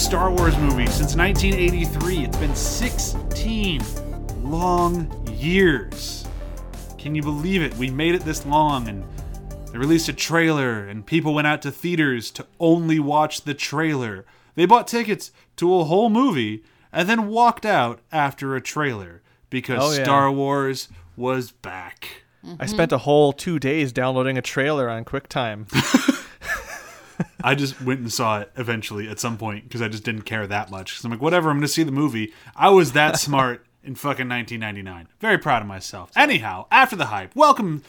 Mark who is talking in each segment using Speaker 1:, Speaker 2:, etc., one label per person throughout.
Speaker 1: Star Wars movie since 1983. It's been 16 long years. Can you believe it? We made it this long and they released a trailer and people went out to theaters to only watch the trailer. They bought tickets to a whole movie and then walked out after a trailer because
Speaker 2: Oh, yeah.
Speaker 1: Star Wars was back.
Speaker 2: I spent a whole two days downloading a trailer on QuickTime.
Speaker 1: I just went and saw it eventually at some point because I just didn't care that much. Because I'm like, whatever, I'm going to see the movie. I was that smart in fucking 1999. Very proud of myself. Anyhow, after the hype, welcome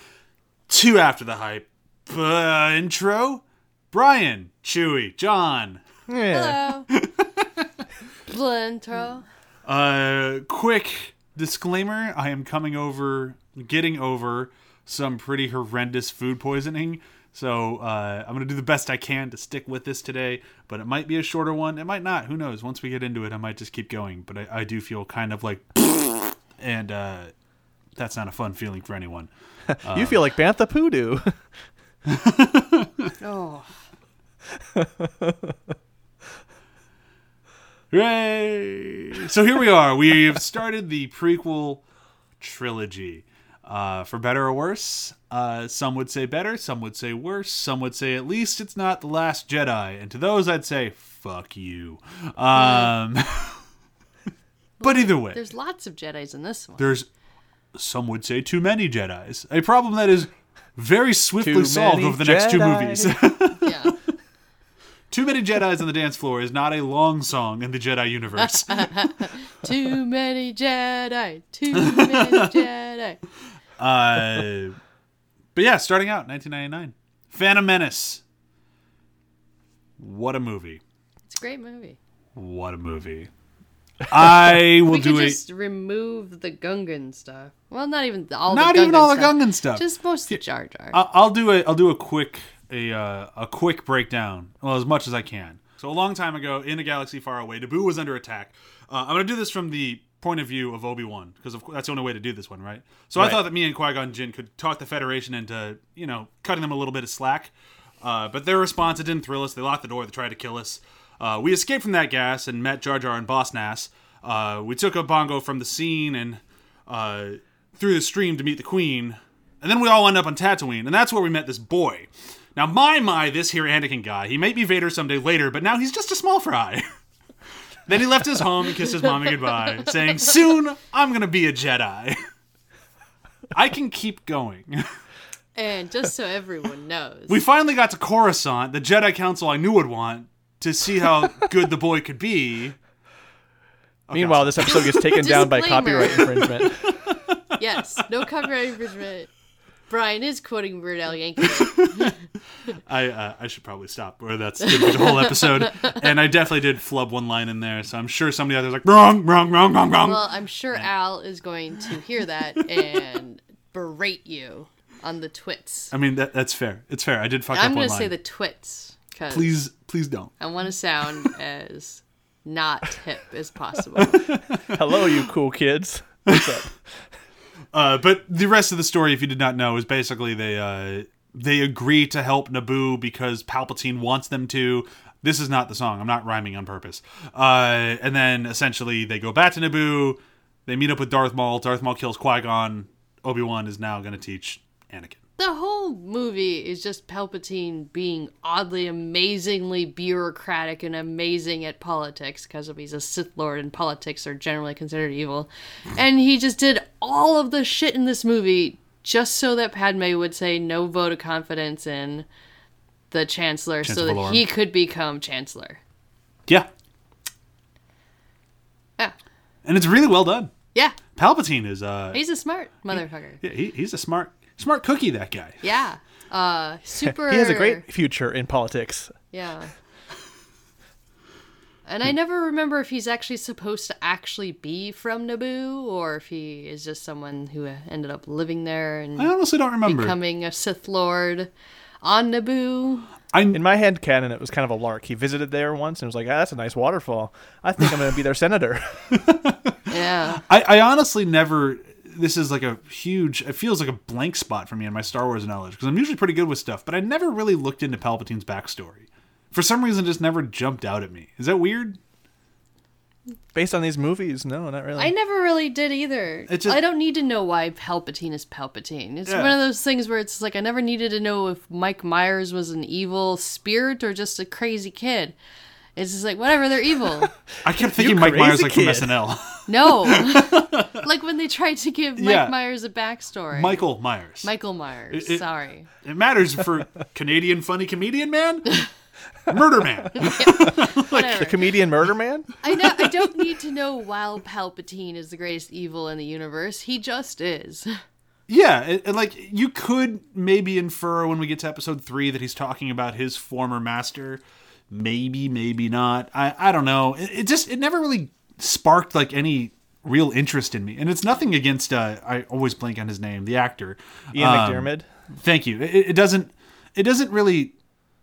Speaker 1: to After the Hype uh, intro. Brian, Chewy, John.
Speaker 2: Yeah.
Speaker 3: Hello. Blintro.
Speaker 1: Uh, quick disclaimer: I am coming over, getting over some pretty horrendous food poisoning. So uh, I'm gonna do the best I can to stick with this today, but it might be a shorter one. It might not. Who knows? Once we get into it, I might just keep going. But I, I do feel kind of like, and uh, that's not a fun feeling for anyone.
Speaker 2: you feel like Bantha Poodoo.
Speaker 3: Oh.
Speaker 1: Hooray! So here we are. We've started the prequel trilogy. Uh, for better or worse, uh, some would say better, some would say worse, some would say at least it's not The Last Jedi. And to those, I'd say, fuck you. Um, but either way,
Speaker 3: There's lots of Jedi's in this one.
Speaker 1: there's, some would say, too many Jedi's. A problem that is very swiftly
Speaker 2: Too
Speaker 1: solved over the next two movies.
Speaker 3: yeah.
Speaker 1: too many Jedi's on the dance floor is not a long song in the Jedi universe.
Speaker 3: Too many Jedi. Too many Jedi.
Speaker 1: Uh, but yeah, starting out 1999, Phantom Menace. What a movie!
Speaker 3: It's a great movie.
Speaker 1: What a movie! I will
Speaker 3: We
Speaker 1: do
Speaker 3: could
Speaker 1: a
Speaker 3: just remove the Gungan stuff. Well, not even all
Speaker 1: not
Speaker 3: the Gungan
Speaker 1: even all the
Speaker 3: stuff.
Speaker 1: Gungan stuff.
Speaker 3: Just most of Jar Jar.
Speaker 1: I- I'll do a I'll do a quick a uh, a quick breakdown. Well, as much as I can. So a long time ago, in a galaxy far away, Naboo was under attack. Uh, I'm gonna do this from the point of view of Obi Wan because that's the only way to do this one, right? So I thought that me and Qui Gon Jinn could talk the Federation into you know cutting them a little bit of slack. Uh, but their response it didn't thrill us. They locked the door. They tried to kill us. Uh, we escaped from that gas and met Jar Jar and Boss Nass. Uh, we took a bongo from the scene and uh, through the stream to meet the Queen, and then we all end up on Tatooine, and that's where we met this boy. Now, my my, this here Anakin guy, he may be Vader someday later, but now he's just a small fry. then he left his home and kissed his mommy goodbye, saying, "Soon I'm gonna be a Jedi." I can keep going.
Speaker 3: and just so everyone knows,
Speaker 1: We finally got to Coruscant, the Jedi Council I knew would want to see how good the boy could be.
Speaker 2: Oh, Meanwhile, this episode gets taken down by
Speaker 3: Disclaimer.
Speaker 2: copyright infringement.
Speaker 3: yes, no copyright infringement. Brian is quoting Weird Al Yankovic.
Speaker 1: I uh, I should probably stop, or that's gonna be the whole episode. and I definitely did flub one line in there, so I'm sure somebody out there's like wrong, wrong, wrong, wrong, wrong.
Speaker 3: Well, I'm sure Al is going to hear that and berate you on the twits.
Speaker 1: I mean that that's fair. It's fair. I did fuck
Speaker 3: I'm
Speaker 1: up one
Speaker 3: going to
Speaker 1: line.
Speaker 3: say the twits because
Speaker 1: please, please don't.
Speaker 3: I want to sound as not hip as possible.
Speaker 2: Hello, you cool kids. What's up?
Speaker 1: Uh, but the rest of the story, if you did not know, is basically they uh, they agree to help Naboo because Palpatine wants them to. This is not the song. I'm not rhyming on purpose. Uh, and then essentially they go back to Naboo. They meet up with Darth Maul. Darth Maul kills Qui Gon. Obi Wan is now going to teach Anakin.
Speaker 3: The whole movie is just Palpatine being oddly, amazingly bureaucratic and amazing at politics because he's a Sith Lord and politics are generally considered evil. And he just did all of the shit in this movie just so that Padme would say no vote of confidence in the Chancellor so that
Speaker 1: Valorum.
Speaker 3: he could become Chancellor.
Speaker 1: Yeah,
Speaker 3: Yeah.
Speaker 1: and it's really well done.
Speaker 3: Yeah.
Speaker 1: Palpatine is uh,
Speaker 3: He's a smart motherfucker.
Speaker 1: yeah, he, he's a smart smart cookie. That guy.
Speaker 3: Yeah. Uh, super.
Speaker 2: He has a great future in politics.
Speaker 3: Yeah. And I never remember if he's actually supposed to actually be from Naboo or if he is just someone who ended up living there and
Speaker 1: I honestly don't remember.
Speaker 3: becoming a Sith Lord on Naboo.
Speaker 1: I
Speaker 2: In my head canon, it was kind of a lark. He visited there once and was like, ah, that's a nice waterfall. I think I'm going to be their senator.
Speaker 3: Yeah.
Speaker 1: I, I honestly never. This is like a huge. It feels like a blank spot for me in my Star Wars knowledge because I'm usually pretty good with stuff, but I never really looked into Palpatine's backstory. for some reason just never jumped out at me. Is that weird?
Speaker 2: Based on these movies, no, not really.
Speaker 3: I never really did either.
Speaker 1: It just-
Speaker 3: I don't need to know why Palpatine is Palpatine. It's
Speaker 1: Yeah.
Speaker 3: one of those things where it's like I never needed to know if Mike Myers was an evil spirit or just a crazy kid. It's just like whatever, they're evil.
Speaker 1: I kept thinking Mike Myers
Speaker 2: crazy
Speaker 1: like from. SNL.
Speaker 3: No, like when they tried to give Mike
Speaker 1: Yeah.
Speaker 3: Myers a backstory.
Speaker 1: Michael Myers.
Speaker 3: Michael Myers.
Speaker 1: It- it-
Speaker 3: sorry.
Speaker 1: It matters for Canadian funny comedian man, murder man.
Speaker 3: like,
Speaker 2: the comedian Murder Man.
Speaker 3: I know. I don't need to know why Palpatine is the greatest evil in the universe. He just is.
Speaker 1: Yeah, and, it, like you could maybe infer when we get to episode three that he's talking about his former master. Maybe, maybe not. I, I don't know. It, it just it never really sparked like any real interest in me. And it's nothing against. Uh, I always blank on his name, the actor
Speaker 2: Ian
Speaker 1: Um,
Speaker 2: McDiarmid.
Speaker 1: Thank you. It, it doesn't. It doesn't really.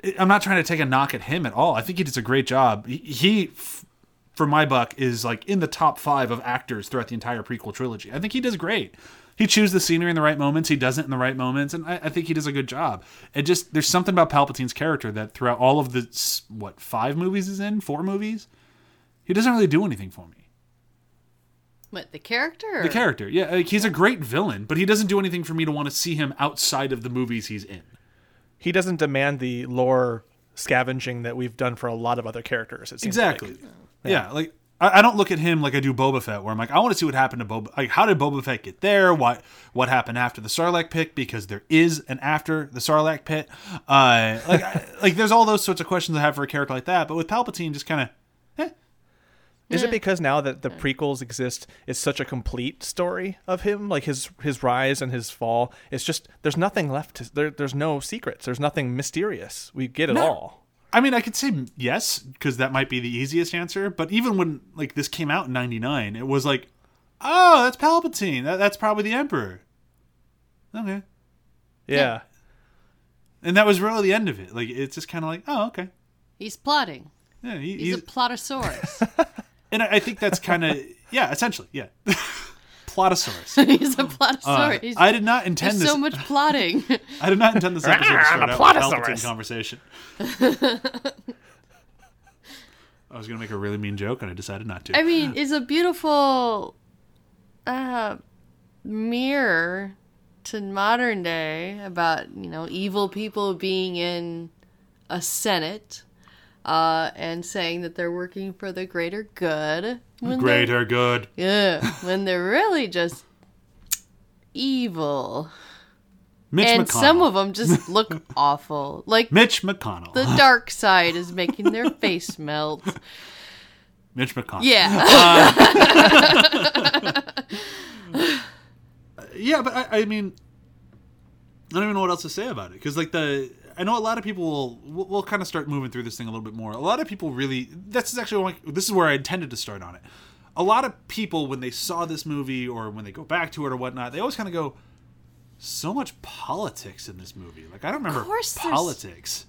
Speaker 1: It, I'm not trying to take a knock at him at all. I think he does a great job. He, he, f- for my buck, is like in the top five of actors throughout the entire prequel trilogy. I think he does great. He chooses the scenery in the right moments. He does it in the right moments, and I, I think he does a good job. It just there's something about Palpatine's character that throughout all of the what five movies he's in, four movies, he doesn't really do anything for me.
Speaker 3: What the character?
Speaker 1: The character, yeah, like, he's a great villain, but he doesn't do anything for me to want to see him outside of the movies he's in.
Speaker 2: He doesn't demand the lore scavenging that we've done for a lot of other characters. It seems
Speaker 1: Exactly.
Speaker 2: like.
Speaker 1: Yeah, like I, I don't look at him like I do Boba Fett, where I'm like, I want to see what happened to Boba. Like, how did Boba Fett get there? What what happened after the Sarlacc pit? Because there is an after the Sarlacc pit. Uh, like I, like there's all those sorts of questions I have for a character like that. But with Palpatine, just kind of. Eh.
Speaker 2: Is it because now that the prequels exist, it's such a complete story of him, like his his rise and his fall? It's just there's nothing left. To, there, there's no secrets. There's nothing mysterious. We get it
Speaker 1: No.
Speaker 2: all.
Speaker 1: I mean, I could say yes because that might be the easiest answer. But even when like this came out in '99, it was like, oh, that's Palpatine. That, that's probably the Emperor. Okay.
Speaker 2: Yeah.
Speaker 1: And that was really the end of it. Like it's just kind of like, oh, okay.
Speaker 3: He's plotting.
Speaker 1: Yeah, he,
Speaker 3: He's,
Speaker 1: he's,
Speaker 3: a plotosaurus.
Speaker 1: and I I think that's kind of yeah, essentially, yeah. Plotosaurus.
Speaker 3: He's a
Speaker 1: Uh,
Speaker 3: plotosaurus. He's,
Speaker 1: I did not intend
Speaker 3: there's
Speaker 1: this.
Speaker 3: so much plotting.
Speaker 1: I did not intend this episode to start
Speaker 2: the
Speaker 1: out with a
Speaker 2: Plotosaurus.
Speaker 1: Palpatine conversation. I was gonna make a really mean joke, and I decided not to.
Speaker 3: I mean, it's a beautiful uh, mirror to modern day about you know evil people being in a senate uh, and saying that they're working for the greater good.
Speaker 1: Greater good.
Speaker 3: Yeah, when they're really just evil,
Speaker 1: Mitch
Speaker 3: and
Speaker 1: McConnell.
Speaker 3: some of them just look awful. Like
Speaker 1: Mitch McConnell.
Speaker 3: the dark side is making their face melt.
Speaker 1: Mitch McConnell.
Speaker 3: Yeah.
Speaker 1: yeah, but I, I mean, I don't even know what else to say about it because, like, the I know a lot of people will we'll, we'll kind of start moving through this thing a little bit more. A lot of people really that's actually this is where I intended to start on it. A lot of people when they saw this movie or when they go back to it or whatnot, they always kind of go, "So much politics in this movie." Like, I don't remember
Speaker 3: course there's-
Speaker 1: politics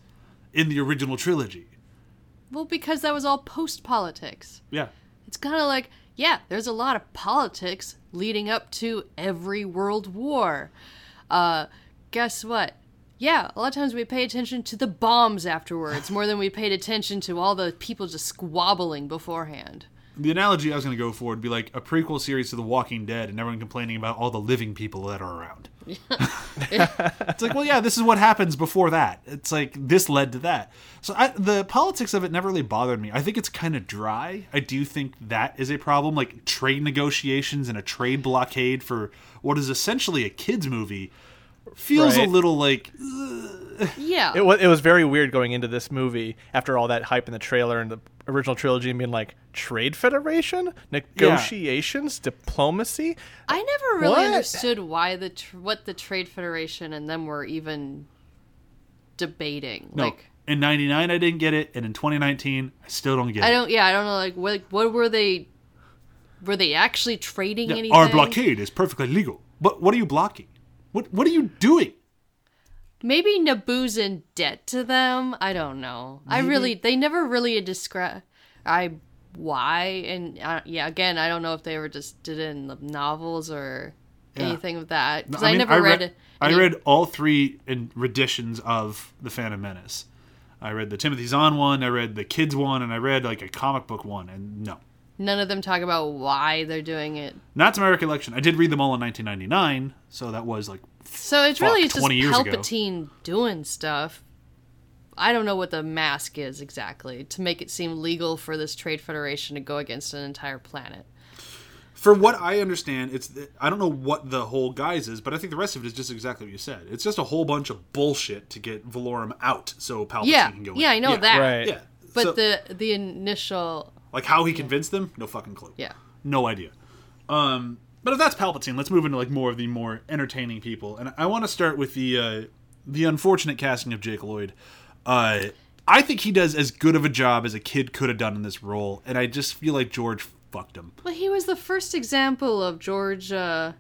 Speaker 1: in the original trilogy.
Speaker 3: well, because that was all post politics.
Speaker 1: Yeah,
Speaker 3: It's kind of like, yeah, there's a lot of politics leading up to every world war. Uh, guess what? Yeah, a lot of times we pay attention to the bombs afterwards more than we paid attention to all the people just squabbling beforehand.
Speaker 1: the analogy I was going to go for would be like a prequel series to The Walking Dead, and everyone complaining about all the living people that are around. it's like, well, yeah, this is what happens before that. It's like this led to that. So I, the politics of it never really bothered me. I think it's kind of dry. I do think that is a problem, like trade negotiations and a trade blockade for what is essentially a kids movie. Feels
Speaker 2: Right.
Speaker 1: a little like
Speaker 3: Yeah.
Speaker 2: It was it was very weird going into this movie after all that hype in the trailer and the original trilogy and being like trade federation, negotiations, diplomacy.
Speaker 3: I never really
Speaker 2: What?
Speaker 3: understood why the tr- what the Trade Federation and them were even debating.
Speaker 1: no.
Speaker 3: Like
Speaker 1: in '99, I didn't get it, and in 2019, I still don't get it I
Speaker 3: don't yeah, I don't know like what what were they were they actually trading
Speaker 1: Yeah,
Speaker 3: anything?
Speaker 1: Our blockade is perfectly legal. But what are you blocking? What What are you doing?
Speaker 3: Maybe Naboo's in debt to them. I don't know. I really, they never really describe I why and uh, yeah. Again, I don't know if they ever just did it in the novels or
Speaker 1: Yeah.
Speaker 3: anything of that because
Speaker 1: I
Speaker 3: I,
Speaker 1: mean,
Speaker 3: never read.
Speaker 1: read. I read all three in renditions of the Phantom Menace. I read the Timothy Zahn one, I read the kids one, and I read like a comic book one, and no.
Speaker 3: None of them talk about why they're doing it.
Speaker 1: Not to my recollection. I did read them all in 1999, so that was like
Speaker 3: So it's
Speaker 1: Fuck,
Speaker 3: really just
Speaker 1: 20 years ago.
Speaker 3: Palpatine doing stuff. I don't know what the mask is exactly to make it seem legal for this trade federation to go against an entire planet.
Speaker 1: For what I understand, it's I don't know what the whole guise is, but I think the rest of it is just exactly what you said. It's just a whole bunch of bullshit to get Valorum out, so Palpatine
Speaker 3: Yeah,
Speaker 1: can go.
Speaker 3: yeah,
Speaker 1: in.
Speaker 3: I know that.
Speaker 2: Right.
Speaker 1: Yeah,
Speaker 3: But
Speaker 1: So,
Speaker 3: the the initial,
Speaker 1: like how he convinced them, no fucking clue.
Speaker 3: yeah,
Speaker 1: no idea. Um, but if that's Palpatine, let's move into like more of the more entertaining people, and I want to start with the uh, the unfortunate casting of Jake Lloyd. Uh, I think he does as good of a job as a kid could have done in this role, and I just feel like George fucked him.
Speaker 3: well, he was the first example of George uh,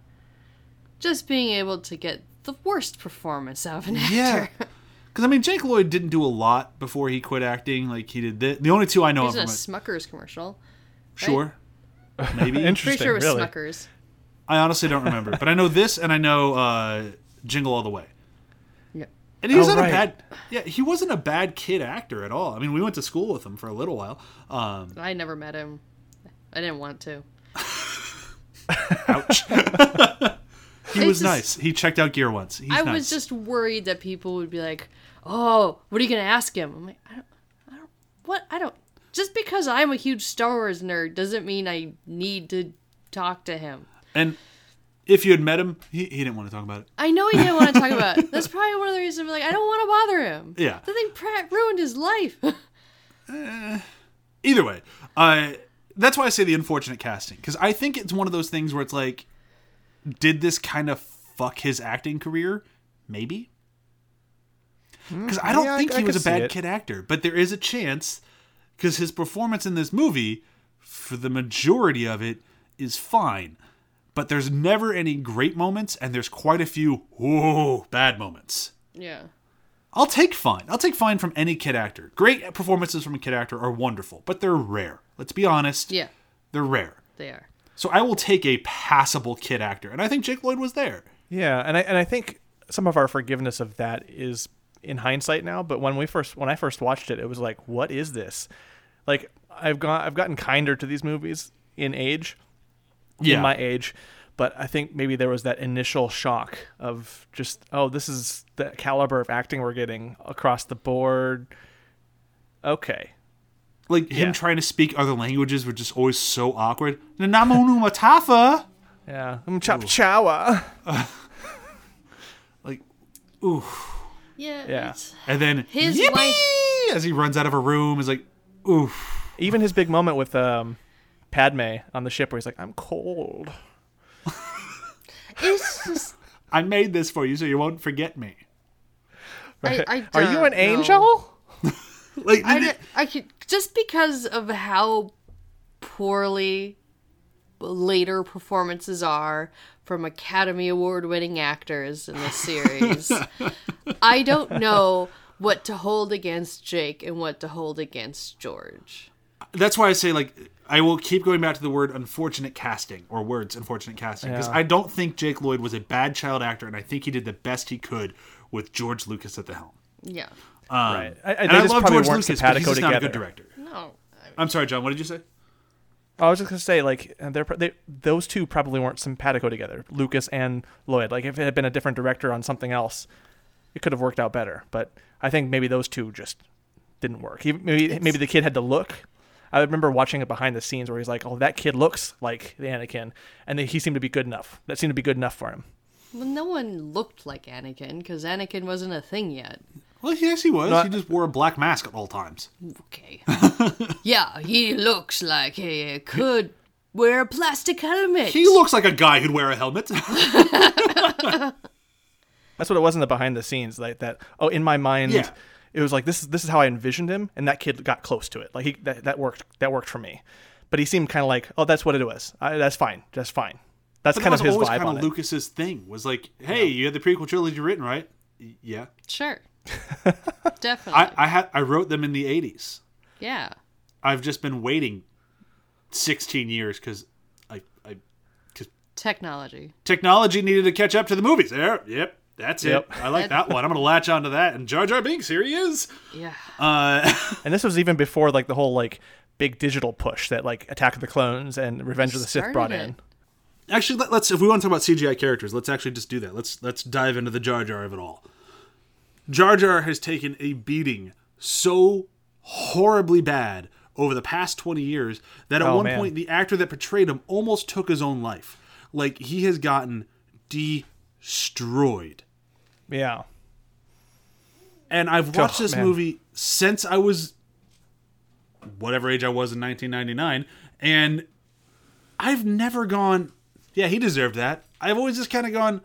Speaker 3: just being able to get the worst performance out of an actor.
Speaker 1: Yeah. Because I mean, Jake Lloyd didn't do a lot before he quit acting. Like he did the, the only two I know
Speaker 3: He's in a
Speaker 1: of from it.
Speaker 3: Smuckers commercial.
Speaker 1: Sure, maybe.
Speaker 2: interesting.
Speaker 3: Pretty sure it was
Speaker 2: really.
Speaker 3: Smuckers.
Speaker 1: I honestly don't remember, but I know this, and I know uh, Jingle All the Way.
Speaker 3: Yeah.
Speaker 1: And he was
Speaker 2: Oh,
Speaker 1: not
Speaker 2: right.
Speaker 1: a bad. Yeah, he wasn't a bad kid actor at all. I mean, we went to school with him for a little while. Um,
Speaker 3: I never met him. I didn't want to.
Speaker 1: ouch. he
Speaker 3: It's
Speaker 1: was
Speaker 3: just-
Speaker 1: nice. He checked out gear once. He's
Speaker 3: I
Speaker 1: nice.
Speaker 3: was just worried that people would be like, "Oh, what are you gonna ask him?" I'm like, I don't, I don't, what? I don't. Just because I'm a huge Star Wars nerd doesn't mean I need to talk to him.
Speaker 1: And if you had met him, he, he didn't want to talk about it.
Speaker 3: I know he didn't want to talk about it. That's probably one of the reasons I'm like, I don't want to bother him.
Speaker 1: Yeah.
Speaker 3: The thing Pratt ruined his life.
Speaker 1: Either way, uh, that's why I say the unfortunate casting because I think it's one of those things where it's like, did this kind of fuck his acting career? Maybe. Hmm, because I don't
Speaker 2: yeah,
Speaker 1: think
Speaker 2: I
Speaker 1: he was a bad
Speaker 2: it.
Speaker 1: kid actor, but there is a chance because his performance in this movie, for the majority of it, is fine. But there's never any great moments, and there's quite a few whoa bad moments.
Speaker 3: yeah.
Speaker 1: I'll take fine. I'll take fine from any kid actor. Great performances from a kid actor are wonderful, but they're rare. Let's be honest.
Speaker 3: Yeah,
Speaker 1: They're rare.
Speaker 3: they are.
Speaker 1: So I will take a passable kid actor, and I think Jake Lloyd was there.
Speaker 2: Yeah, and I and I think some of our forgiveness of that is in hindsight now. But when we first when I first watched it, it was like, what is this? Like I've gone I've gotten kinder to these movies in age, in my age. But I think maybe there was that initial shock of just, oh, this is the caliber of acting we're getting across the board. Okay.
Speaker 1: Like him
Speaker 2: Yeah.
Speaker 1: trying to speak other languages was just always so awkward. Nanamonu matafa.
Speaker 2: Yeah. Um, chop chowa.
Speaker 1: Like, ooh.
Speaker 3: Yeah.
Speaker 2: Yeah.
Speaker 1: And then
Speaker 3: His
Speaker 1: yippee!
Speaker 3: wife-
Speaker 1: as he runs out of a room is like, oof.
Speaker 2: Even his big moment with um, Padme on the ship where he's like, I'm cold.
Speaker 3: It's just.
Speaker 1: I made this for you so you won't forget me.
Speaker 3: I, I
Speaker 2: Are you an
Speaker 3: know.
Speaker 2: angel?
Speaker 1: Like,
Speaker 3: I, don't- I could just because of how poorly later performances are from Academy Award winning actors in this series. I don't know what to hold against Jake and what to hold against George.
Speaker 1: that's why I say like I will keep going back to the word unfortunate casting or words unfortunate casting because
Speaker 2: Yeah.
Speaker 1: I don't think Jake Lloyd was a bad child actor and I think he did the best he could with George Lucas at the helm.
Speaker 3: Yeah.
Speaker 1: Um,
Speaker 2: Right. I- I-
Speaker 1: and
Speaker 2: they
Speaker 1: I
Speaker 2: just
Speaker 1: love
Speaker 2: probably
Speaker 1: George
Speaker 2: weren't
Speaker 1: Lucas, but he's
Speaker 2: simpatico
Speaker 1: just not a good
Speaker 2: together.
Speaker 1: director.
Speaker 3: No.
Speaker 1: I'm sorry, John. What did you say?
Speaker 2: I was just gonna say, like, uh, they're, they, those two probably weren't simpatico together, Lucas and Lloyd. Like, if it had been a different director on something else, it could have worked out better. But I think maybe those two just didn't work. He, maybe maybe the kid had to look. I remember watching it behind the scenes where he's like, "Oh, that kid looks like the Anakin," and then he seemed to be good enough. That seemed to be good enough for him.
Speaker 3: Well, no one looked like Anakin because Anakin wasn't a thing yet.
Speaker 1: Well, yes, he was.
Speaker 2: No,
Speaker 1: he just wore a black mask at all times.
Speaker 3: Okay. yeah, he looks like he could wear a plastic helmet.
Speaker 1: He looks like a guy who'd wear a helmet.
Speaker 2: That's what it was in the behind the scenes. Like that. Oh, in my mind,
Speaker 1: Yeah.
Speaker 2: it was like this. is This is how I envisioned him, and that kid got close to it. Like he that, that worked. That worked for me. But he seemed kind of like, oh, that's what it was. I, that's fine. That's fine. That's
Speaker 1: But
Speaker 2: kind
Speaker 1: that
Speaker 2: of
Speaker 1: was
Speaker 2: his
Speaker 1: always
Speaker 2: vibe
Speaker 1: kind
Speaker 2: on
Speaker 1: of
Speaker 2: it.
Speaker 1: Lucas's thing. Was like, hey, you had the prequel trilogy written, right? Y- Yeah.
Speaker 3: Sure. Definitely.
Speaker 1: I I had I wrote them in the '80s.
Speaker 3: yeah.
Speaker 1: I've just been waiting 16 years because I, I cause
Speaker 3: Technology.
Speaker 1: technology needed to catch up to the movies. There, yep, That's
Speaker 2: Yep.
Speaker 1: it. I like that one. I'm gonna latch onto that. And Jar Jar Binks, here he is.
Speaker 3: Yeah.
Speaker 1: Uh,
Speaker 2: And this was even before like the whole like big digital push that like Attack of the Clones and Revenge of the Sith brought
Speaker 3: it.
Speaker 2: in.
Speaker 1: actually, let's if we want to talk about CGI characters, let's actually just do that. Let's let's dive into the Jar Jar of it all. Jar Jar has taken a beating so horribly bad over the past 20 years that at
Speaker 2: Oh,
Speaker 1: one
Speaker 2: man.
Speaker 1: point the actor that portrayed him almost took his own life. Like he has gotten destroyed.
Speaker 2: Yeah.
Speaker 1: And I've watched
Speaker 2: Oh,
Speaker 1: this
Speaker 2: man.
Speaker 1: movie since I was whatever age I was in 1999 and I've never gone yeah, he deserved that. I've always just kind of gone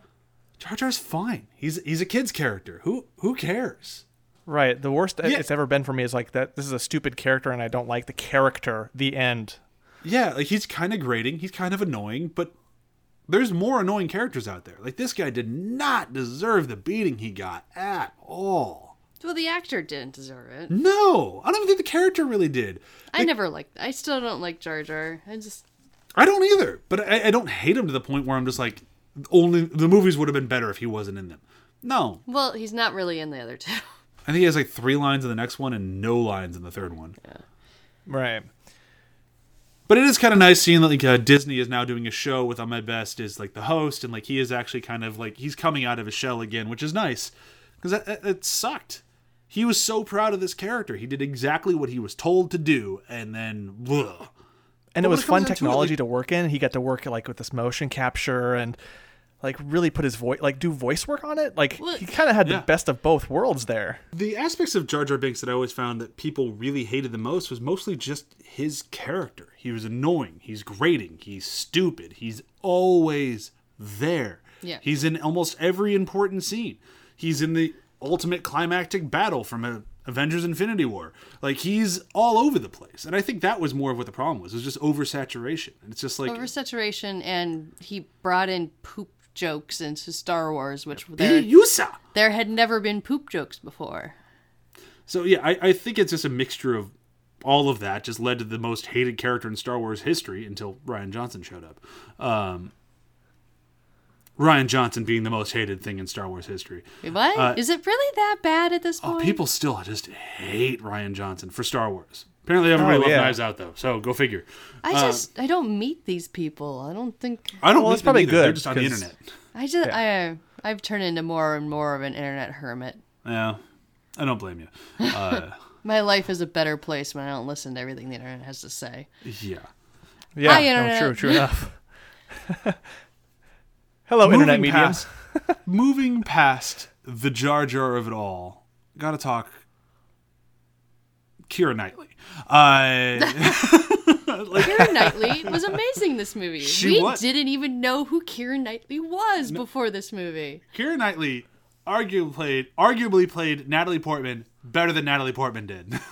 Speaker 1: Jar Jar's fine. He's he's a kid's character. Who who cares?
Speaker 2: Right. The worst
Speaker 1: Yeah.
Speaker 2: it's ever been for me is like that this is a stupid character and I don't like the character. The end.
Speaker 1: Yeah, like he's kind of grating, he's kind of annoying, but there's more annoying characters out there. Like this guy did not deserve the beating he got at all.
Speaker 3: Well, the actor didn't deserve it.
Speaker 1: No, I don't even think the character really did.
Speaker 3: I never liked. I still don't like Jar Jar. I just
Speaker 1: I don't either, but I, I don't hate him to the point where I'm just like, only the movies would have been better if he wasn't in them. No,
Speaker 3: well, he's not really in the other two.
Speaker 1: I think he has like three lines in the next one and no lines in the third one. Yeah.
Speaker 2: Right.
Speaker 1: But it is kind of nice seeing that like uh, Disney is now doing a show with Ahmed Best is like the host, and like he is actually kind of like he's coming out of his shell again, which is nice because it, it, it sucked. He was so proud of this character. He did exactly what he was told to do, and then ugh.
Speaker 2: And
Speaker 1: But
Speaker 2: it was
Speaker 1: when it comes
Speaker 2: fun
Speaker 1: down to it,
Speaker 2: technology
Speaker 1: like-
Speaker 2: to work in. He got to work like with this motion capture and like really put his voice like do voice work on it. Like
Speaker 3: Well,
Speaker 2: he kind of had
Speaker 1: yeah.
Speaker 2: the best of both worlds there.
Speaker 1: the aspects of Jar Jar Binks that I always found that people really hated the most was mostly just his character. He was annoying. He's grating. He's stupid. He's always there.
Speaker 3: Yeah.
Speaker 1: He's in almost every important scene. He's in the ultimate climactic battle from a Avengers Infinity War. Like he's all over the place. And I think that was more of what the problem was. It was just oversaturation. And it's just like
Speaker 3: Oversaturation, and he brought in poop jokes into Star Wars, which
Speaker 1: "Be
Speaker 3: there there had never been poop jokes before.
Speaker 1: So yeah, I, I think it's just a mixture of all of that just led to the most hated character in Star Wars history until Rian Johnson showed up. Um, Rian Johnson being the most hated thing in Star Wars history.
Speaker 3: Wait, What is
Speaker 1: Uh,
Speaker 3: it really that bad at this
Speaker 1: Oh,
Speaker 3: point?
Speaker 1: people still just hate Rian Johnson for Star Wars. Apparently, everybody
Speaker 2: Oh,
Speaker 1: loves
Speaker 2: yeah.
Speaker 1: Knives Out though. So go figure.
Speaker 3: I just I don't meet these people. I don't think
Speaker 1: I don't.
Speaker 2: Well,
Speaker 1: meet
Speaker 2: that's probably
Speaker 1: them either. They're just on the internet.
Speaker 3: I just I I've turned into more and more of an internet hermit.
Speaker 1: Yeah, I don't blame you. Uh,
Speaker 3: My life is a better place when I don't listen to everything the internet has to say.
Speaker 1: yeah.
Speaker 2: Yeah,
Speaker 3: Hi,
Speaker 2: no, true, true enough. Hello, internet mediums.
Speaker 1: Past, moving past the Jar Jar of it all, gotta talk. Keira Knightley. Uh,
Speaker 3: Keira Knightley was amazing this movie.
Speaker 1: She
Speaker 3: we
Speaker 1: was.
Speaker 3: didn't even know who Keira Knightley was before this movie.
Speaker 1: Keira Knightley arguably played, arguably played Natalie Portman better than Natalie Portman did.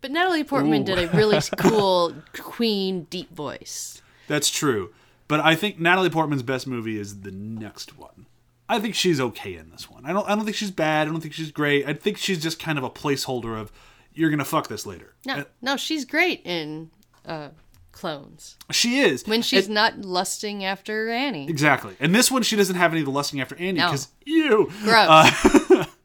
Speaker 3: But Natalie Portman did a really cool queen deep voice.
Speaker 1: That's true. But I think Natalie Portman's best movie is the next one. I think she's okay in this one. I don't I don't think she's bad. I don't think she's great. I think she's just kind of a placeholder of you're gonna fuck this later.
Speaker 3: No,
Speaker 1: Uh,
Speaker 3: no, she's great in uh, Clones
Speaker 1: she is.
Speaker 3: when she's
Speaker 1: And-
Speaker 3: not lusting after Annie.
Speaker 1: exactly. And this one she doesn't have any of the lusting after Andy
Speaker 3: No.
Speaker 1: because ew.
Speaker 3: Gross.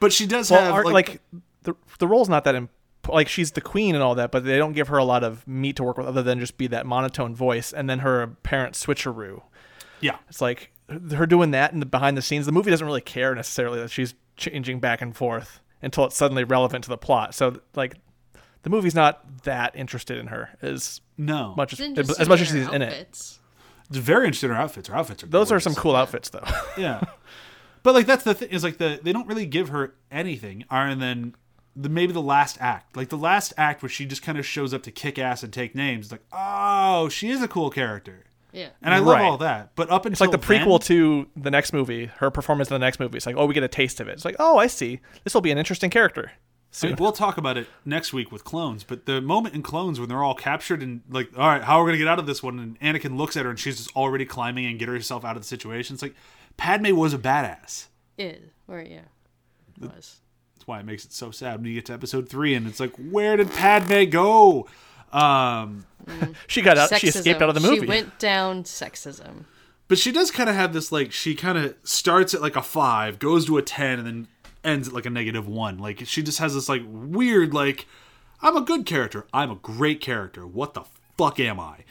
Speaker 1: But she does
Speaker 2: Well,
Speaker 1: have
Speaker 2: are-
Speaker 1: like,
Speaker 2: like, the the role's not that imp- like she's the queen and all that, but they don't give her a lot of meat to work with other than just be that monotone voice and then her apparent switcheroo.
Speaker 1: yeah.
Speaker 2: It's like her doing that in the behind the scenes. The movie doesn't really care necessarily that she's changing back and forth until it's suddenly relevant to the plot. So like the movie's not that interested in her as
Speaker 1: No.
Speaker 2: much as, as much as she's
Speaker 3: her
Speaker 2: in it.
Speaker 1: It's very interested in her outfits. Her outfits are
Speaker 2: Those are some
Speaker 1: gorgeous.
Speaker 2: cool outfits though.
Speaker 1: Yeah. But like that's the thing is like the they don't really give her anything other than the maybe the last act. Like the last act where she just kind of shows up to kick ass and take names. Like, oh, she is a cool character.
Speaker 3: Yeah.
Speaker 1: And I love
Speaker 2: Right.
Speaker 1: all that. But up until
Speaker 2: It's like the prequel
Speaker 1: then-
Speaker 2: to the next movie, her performance in the next movie. It's like, oh, we get a taste of it. It's like, oh, I see. This will be an interesting character.
Speaker 1: I mean, we'll talk about it next week with clones, but the moment in clones when they're all captured and like, all right, how are we gonna get out of this one? And Anakin looks at her and she's just already climbing and get herself out of the situation. It's like Padme was a badass.
Speaker 3: Is or yeah. Was.
Speaker 1: That's why it makes it so sad when you get to episode three and it's like, where did Padme go? Um,
Speaker 2: She got out. She escaped out of the movie.
Speaker 3: She went down sexism.
Speaker 1: But she does kind of have this like she kind of starts at like a five, goes to a ten, and then ends at like a negative one. Like she just has this like weird like I'm a good character. I'm a great character. What the fuck am I?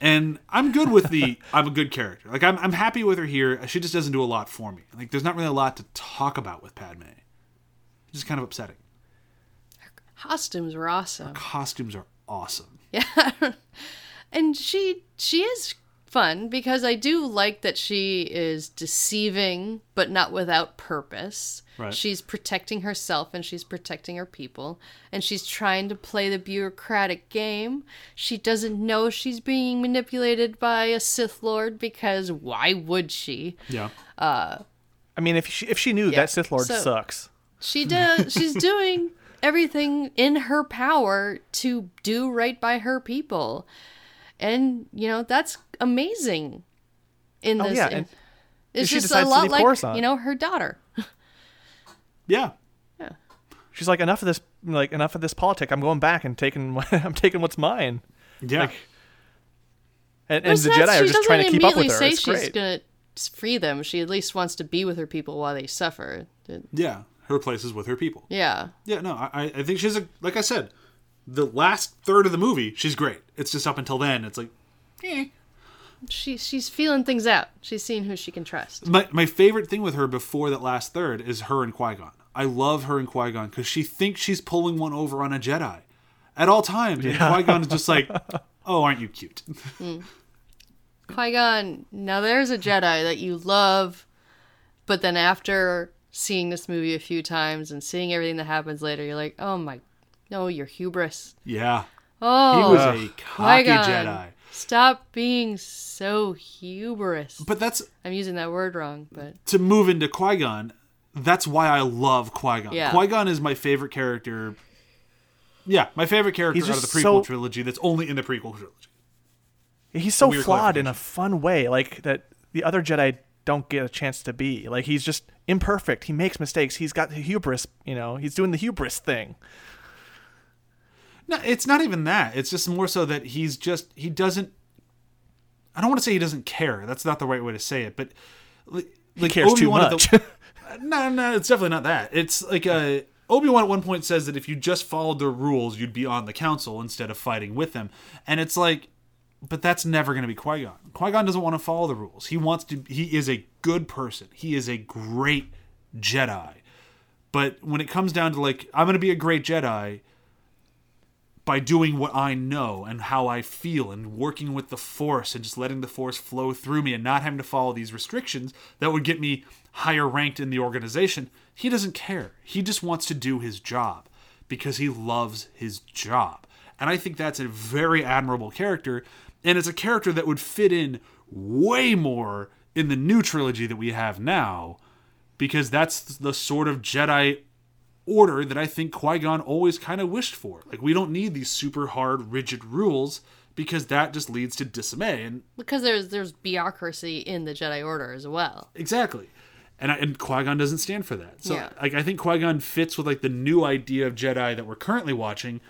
Speaker 1: And I'm good with the I'm a good character. Like I'm I'm happy with her here. She just doesn't do a lot for me. Like there's not really a lot to talk about with Padme. It's just kind of upsetting.
Speaker 3: Costumes were awesome.
Speaker 1: Costumes are awesome. Yeah.
Speaker 3: and she she is fun because I do like that she is deceiving but not without purpose.
Speaker 1: Right.
Speaker 3: She's protecting herself and she's protecting her people and she's trying to play the bureaucratic game. She doesn't know she's being manipulated by a Sith Lord because why would she?
Speaker 1: Yeah.
Speaker 2: Uh I mean, if she if she knew
Speaker 3: Yeah,
Speaker 2: that Sith Lord
Speaker 3: so-
Speaker 2: sucks,
Speaker 3: She does she's doing everything in her power to do right by her people. And you know, that's amazing. In
Speaker 2: Oh,
Speaker 3: this
Speaker 2: yeah,
Speaker 3: in-
Speaker 2: and
Speaker 3: it's
Speaker 2: she
Speaker 3: just a lot like
Speaker 2: Coruscant.
Speaker 3: you know her daughter.
Speaker 1: Yeah. Yeah.
Speaker 2: She's like, enough of this, like enough of this politic. I'm going back and taking I'm taking what's mine.
Speaker 1: Yeah.
Speaker 2: Like, and, and the Jedi
Speaker 3: she
Speaker 2: are just trying to
Speaker 3: doesn't
Speaker 2: keep up with
Speaker 3: immediately
Speaker 2: her.
Speaker 3: Say
Speaker 2: It's
Speaker 3: she's
Speaker 2: great.
Speaker 3: gonna free them. She at least wants to be with her people while they suffer.
Speaker 1: Yeah. Her place is with her people.
Speaker 3: Yeah,
Speaker 1: Yeah, no, I, I think she's a like I said, the last third of the movie, she's great. It's just up until then, it's like, eh.
Speaker 3: she she's feeling things out. She's seeing who she can trust.
Speaker 1: My my favorite thing with her before that last third is her and Qui Gon. I love her and Qui Gon because she thinks she's pulling one over on a Jedi at all times, and Qui Gon is just like, "Oh, aren't you cute?"
Speaker 3: Qui Gon, now there's a Jedi that you love, but then after seeing this movie a few times and seeing everything that happens later, you're like, oh my, no, you're hubris.
Speaker 1: yeah,
Speaker 3: Oh, he
Speaker 1: was a cocky
Speaker 3: Qui-Gon,
Speaker 1: Jedi.
Speaker 3: Stop being so hubris.
Speaker 1: But that's
Speaker 3: I'm using that word wrong, but
Speaker 1: to move into Qui Gon. That's why I love Qui Gon.
Speaker 3: Yeah.
Speaker 1: Qui Gon is my favorite character. Yeah, my favorite character out of the prequel
Speaker 2: so-
Speaker 1: trilogy. That's only in the prequel trilogy.
Speaker 2: He's so flawed in a fun way, like that the other Jedi don't get a chance to be. Like he's just imperfect. He makes mistakes. He's got the hubris. You know, he's doing the hubris thing.
Speaker 1: No, it's not even that. It's just more so that he's just he doesn't. I don't want to say he doesn't care. That's not the right way to say it. But like,
Speaker 2: He cares too
Speaker 1: Obi-Wan at
Speaker 2: much.
Speaker 1: the- no, no, it's definitely not that. It's like uh, Obi Wan at one point says that if you just followed the rules, you'd be on the council instead of fighting with them. And it's like, but that's never going to be Qui Gon. Qui Gon doesn't want to follow the rules. He wants to. He is a good person. He is a great Jedi. But when it comes down to like, I'm going to be a great Jedi by doing what I know and how I feel and working with the Force and just letting the Force flow through me and not having to follow these restrictions that would get me higher ranked in the organization, he doesn't care. He just wants to do his job because he loves his job. And I think that's a very admirable character. And it's a character that would fit in way more in the new trilogy that we have now because that's the sort of Jedi order that I think Qui Gon always kind of wished for. Like, we don't need these super hard, rigid rules because that just leads to dismay. And
Speaker 3: because there's there's bureaucracy in the Jedi Order as well.
Speaker 1: exactly. And, I, and Qui Gon doesn't stand for that. So,
Speaker 3: Yeah.
Speaker 1: like, I think Qui Gon fits with like the new idea of Jedi that we're currently watching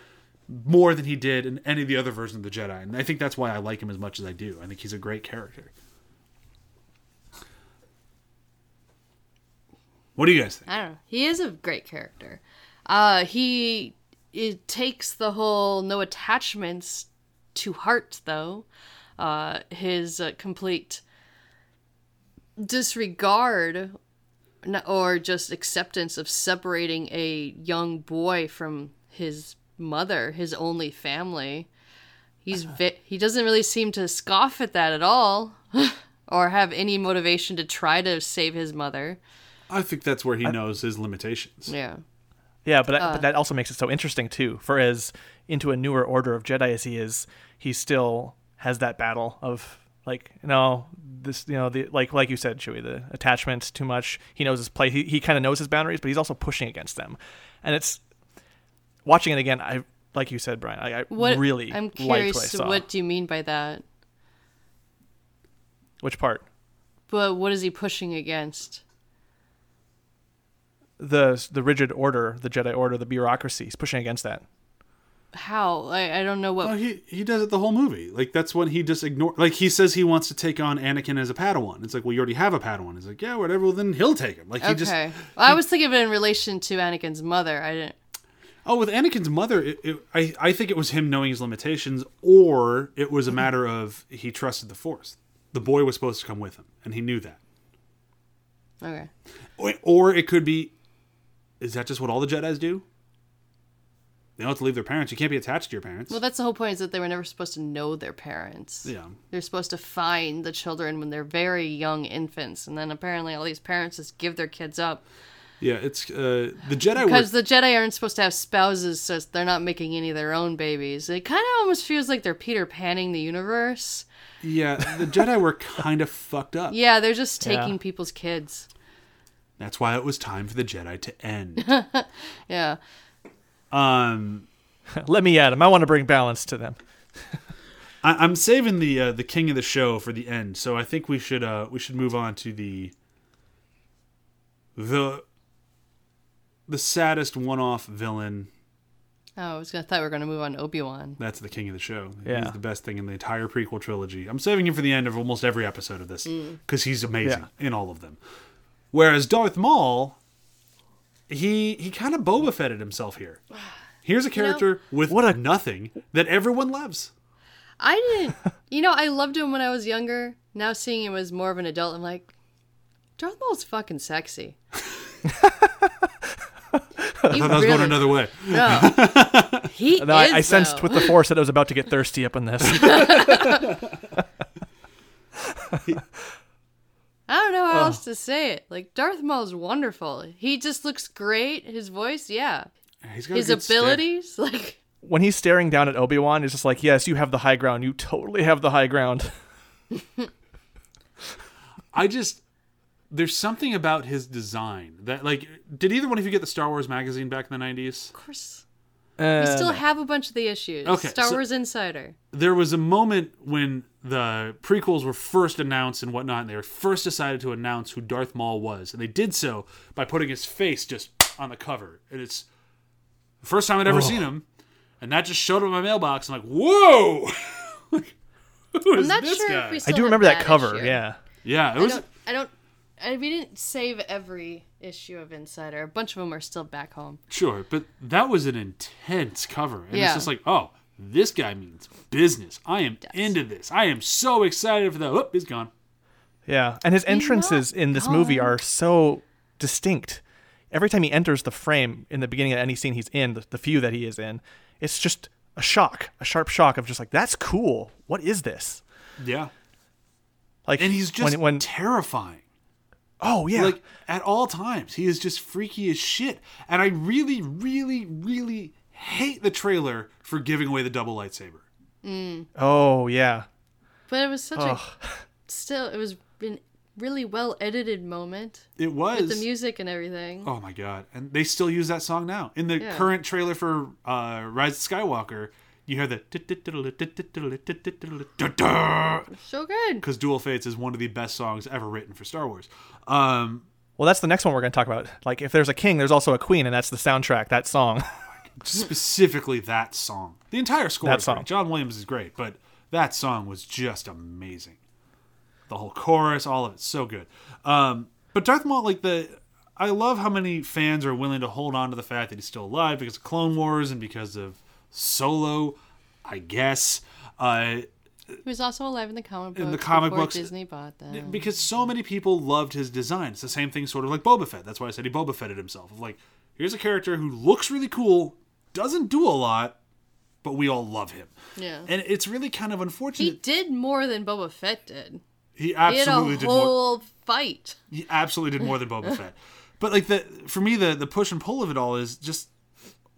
Speaker 1: more than he did in any of the other versions of the Jedi. And I think that's why I like him as much as I do. I think he's a great character. What do you guys think?
Speaker 3: I don't know. He is a great character. Uh, he it takes the whole no attachments to heart, though. Uh, his uh, complete disregard or just acceptance of separating a young boy from his mother, his only family. He's vi- he doesn't really seem to scoff at that at all, or have any motivation to try to save his mother.
Speaker 1: I think that's where he knows his limitations.
Speaker 3: Yeah.
Speaker 2: Yeah, but
Speaker 3: Uh.
Speaker 2: but that also makes it so interesting too. For as into a newer order of Jedi as he is, he still has that battle of like you know this you know the like like you said, Chewie, the attachment too much. He knows his play. He he kind of knows his boundaries, but he's also pushing against them. And it's watching it again. I like you said, Brian. I, I
Speaker 3: What
Speaker 2: really
Speaker 3: I'm curious.
Speaker 2: what I saw.
Speaker 3: What do you mean by that?
Speaker 2: Which part?
Speaker 3: But what is he pushing against?
Speaker 2: The the rigid order, the Jedi order, the bureaucracy. He's pushing against that.
Speaker 3: How? I, I don't know what.
Speaker 1: Oh, he he does it the whole movie. Like that's when he just ignore. Like he says he wants to take on Anakin as a Padawan. It's like, well, you already have a Padawan. He's like, yeah, whatever. Well, then he'll take him. Like he
Speaker 3: okay.
Speaker 1: just.
Speaker 3: Well, I was thinking of it in relation to Anakin's mother. I didn't.
Speaker 1: Oh, with Anakin's mother, it, it, I I think it was him knowing his limitations, or it was a mm-hmm. matter of he trusted the Force. The boy was supposed to come with him, and he knew that.
Speaker 3: Okay.
Speaker 1: Or- Or it could be, is that just what all the Jedi's do? They don't have to leave their parents. You can't be attached to your parents.
Speaker 3: Well, that's the whole point is that they were never supposed to know their parents.
Speaker 1: yeah.
Speaker 3: They're supposed to find the children when they're very young infants, and then apparently all these parents just give their kids up
Speaker 1: Yeah, it's uh, the Jedi were
Speaker 3: because the Jedi aren't supposed to have spouses, so they're not making any of their own babies. It kind of almost feels like they're Peter Panning the universe.
Speaker 1: Yeah, the Jedi were kind of fucked up.
Speaker 3: Yeah, they're just
Speaker 2: Yeah.
Speaker 3: taking people's kids.
Speaker 1: That's why it was time for the Jedi to end.
Speaker 3: Yeah.
Speaker 1: um,
Speaker 2: Let me at them. I want to bring balance to them.
Speaker 1: I, I'm saving the uh, the king of the show for the end, so I think we should uh, we should move on to the the the saddest one-off villain.
Speaker 3: Oh, I was gonna thought we were gonna move on to Obi Wan.
Speaker 1: That's the king of the show.
Speaker 2: Yeah.
Speaker 1: He's the best thing in the entire prequel trilogy. I'm saving him for the end of almost every episode of this mm. because he's amazing in all of them. Whereas Darth Maul, he he kind of Boba Fetted himself here. Here's a character with
Speaker 2: What a-
Speaker 1: nothing that everyone loves.
Speaker 3: I didn't. You know, I loved him when I was younger. Now seeing him as more of an adult, I'm like, Darth Maul's fucking sexy.
Speaker 1: I thought that was going another way.
Speaker 3: No, he
Speaker 2: No, I,
Speaker 3: is.
Speaker 2: I sensed
Speaker 3: though.
Speaker 2: with the force that I was about to get thirsty up in this.
Speaker 3: I don't know how oh. else to say it. Like Darth Maul's wonderful. He just looks great. His voice, yeah.
Speaker 1: He's got
Speaker 3: His
Speaker 1: good stare.
Speaker 3: abilities, like
Speaker 2: when he's staring down at Obi Wan, it's just like, yes, you have the high ground. You totally have the high ground.
Speaker 1: I just there's something about his design that like did either one of you get the Star Wars magazine back in the 90s?
Speaker 3: of course.
Speaker 2: Uh,
Speaker 3: We still have a bunch of the issues.
Speaker 1: Okay,
Speaker 3: Star
Speaker 1: so-
Speaker 3: Wars Insider.
Speaker 1: There was a moment when the prequels were first announced and whatnot, and they were first decided to announce who Darth Maul was, and they did so by putting his face just on the cover, and it's the first time I'd ever seen him, and that just showed up in my mailbox. I'm like, whoa, who is
Speaker 3: I'm not
Speaker 1: this
Speaker 3: sure
Speaker 1: guy?
Speaker 3: if we
Speaker 2: I do
Speaker 3: have
Speaker 2: remember that cover.
Speaker 3: issue.
Speaker 2: Yeah.
Speaker 1: yeah, it
Speaker 3: I
Speaker 1: was.
Speaker 3: don't. I don't. I, we didn't save every issue of Insider. A bunch of them are still back home.
Speaker 1: Sure, but that was an intense cover. And it's just like, oh, this guy means business. I am into this. I am so excited for that. Whoop, he's gone.
Speaker 2: Yeah, and his entrances in this movie are so distinct. Every time he enters the frame in the beginning of any scene he's in, the, the few that he is in, it's just a shock, a sharp shock of just like, that's cool. What is this?
Speaker 1: Yeah.
Speaker 2: Like,
Speaker 1: And he's just
Speaker 2: when, when
Speaker 1: terrifying.
Speaker 2: Oh yeah,
Speaker 1: Like, at all times, he is just freaky as shit. And I really, really, really hate the trailer for giving away the double lightsaber.
Speaker 2: oh yeah,
Speaker 3: But it was such
Speaker 2: Ugh.
Speaker 3: a. Still, it was been really well edited moment
Speaker 1: It was.
Speaker 3: with the music and everything.
Speaker 1: Oh my god! And they still use that song now in the
Speaker 3: Yeah.
Speaker 1: current trailer for uh, Rise of Skywalker. You hear the
Speaker 3: So good.
Speaker 1: because Dual Fates is one of the best songs ever written for Star Wars. Um,
Speaker 2: Well, that's the next one we're going to talk about. Like, if there's a king, there's also a queen, and that's the soundtrack. That song.
Speaker 1: specifically that song. The entire score
Speaker 2: That song.
Speaker 1: John Williams is great, but that song was just amazing. The whole chorus, all of it, so good. Um, but Darth Maul, like the, I love how many fans are willing to hold on to the fact that he's still alive because of Clone Wars and because of Solo, I guess. Uh,
Speaker 3: He was also alive in the comic books.
Speaker 1: the comic books-
Speaker 3: Disney bought them.
Speaker 1: because so many people loved his design. It's the same thing, sort of like Boba Fett. That's why I said he Boba Fetted himself. Of like, here's a character who looks really cool, doesn't do a lot, but we all love him.
Speaker 3: Yeah.
Speaker 1: And it's really kind of unfortunate.
Speaker 3: He did more than Boba Fett did.
Speaker 1: He,
Speaker 3: He
Speaker 1: absolutely did more.
Speaker 3: whole fight.
Speaker 1: He absolutely did more than Boba Fett. But like the for me, the the push and pull of it all is just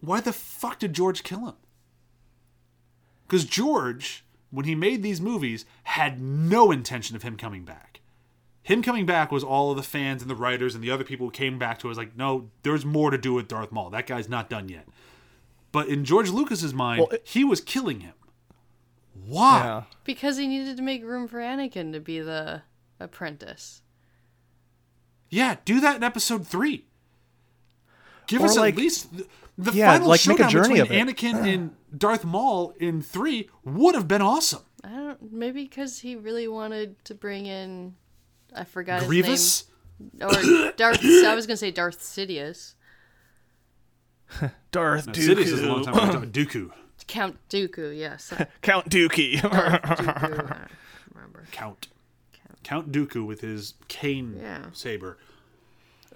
Speaker 1: why the fuck did George kill him? Because George, when he made these movies, had no intention of him coming back. Him coming back was all of the fans and the writers and the other people who came back to it was like, no, there's more to do with Darth Maul. That guy's not done yet. But in George Lucas's mind,
Speaker 2: Well, it-
Speaker 1: he was killing him. Why?
Speaker 2: yeah.
Speaker 3: Because he needed to make room for Anakin to be the apprentice.
Speaker 1: Yeah, do that in episode three. Give
Speaker 2: Or
Speaker 1: us
Speaker 2: like-
Speaker 1: at least The
Speaker 2: Yeah,
Speaker 1: final
Speaker 2: like, make a
Speaker 1: showdown
Speaker 2: journey
Speaker 1: between
Speaker 2: of.
Speaker 1: Anakin and Darth Maul in three would have been awesome.
Speaker 3: I don't. Maybe because he really wanted to bring in. I forgot
Speaker 1: Grievous.
Speaker 3: his name. Or Darth. I was gonna say Darth Sidious.
Speaker 2: Darth
Speaker 1: No,
Speaker 2: Dooku.
Speaker 1: Sidious is a long time ago. Dooku.
Speaker 3: Count Dooku. Yes.
Speaker 2: Count Dookie.
Speaker 3: Dooku. Remember.
Speaker 1: Count. Count Dooku with his cane
Speaker 3: Yeah.
Speaker 1: saber.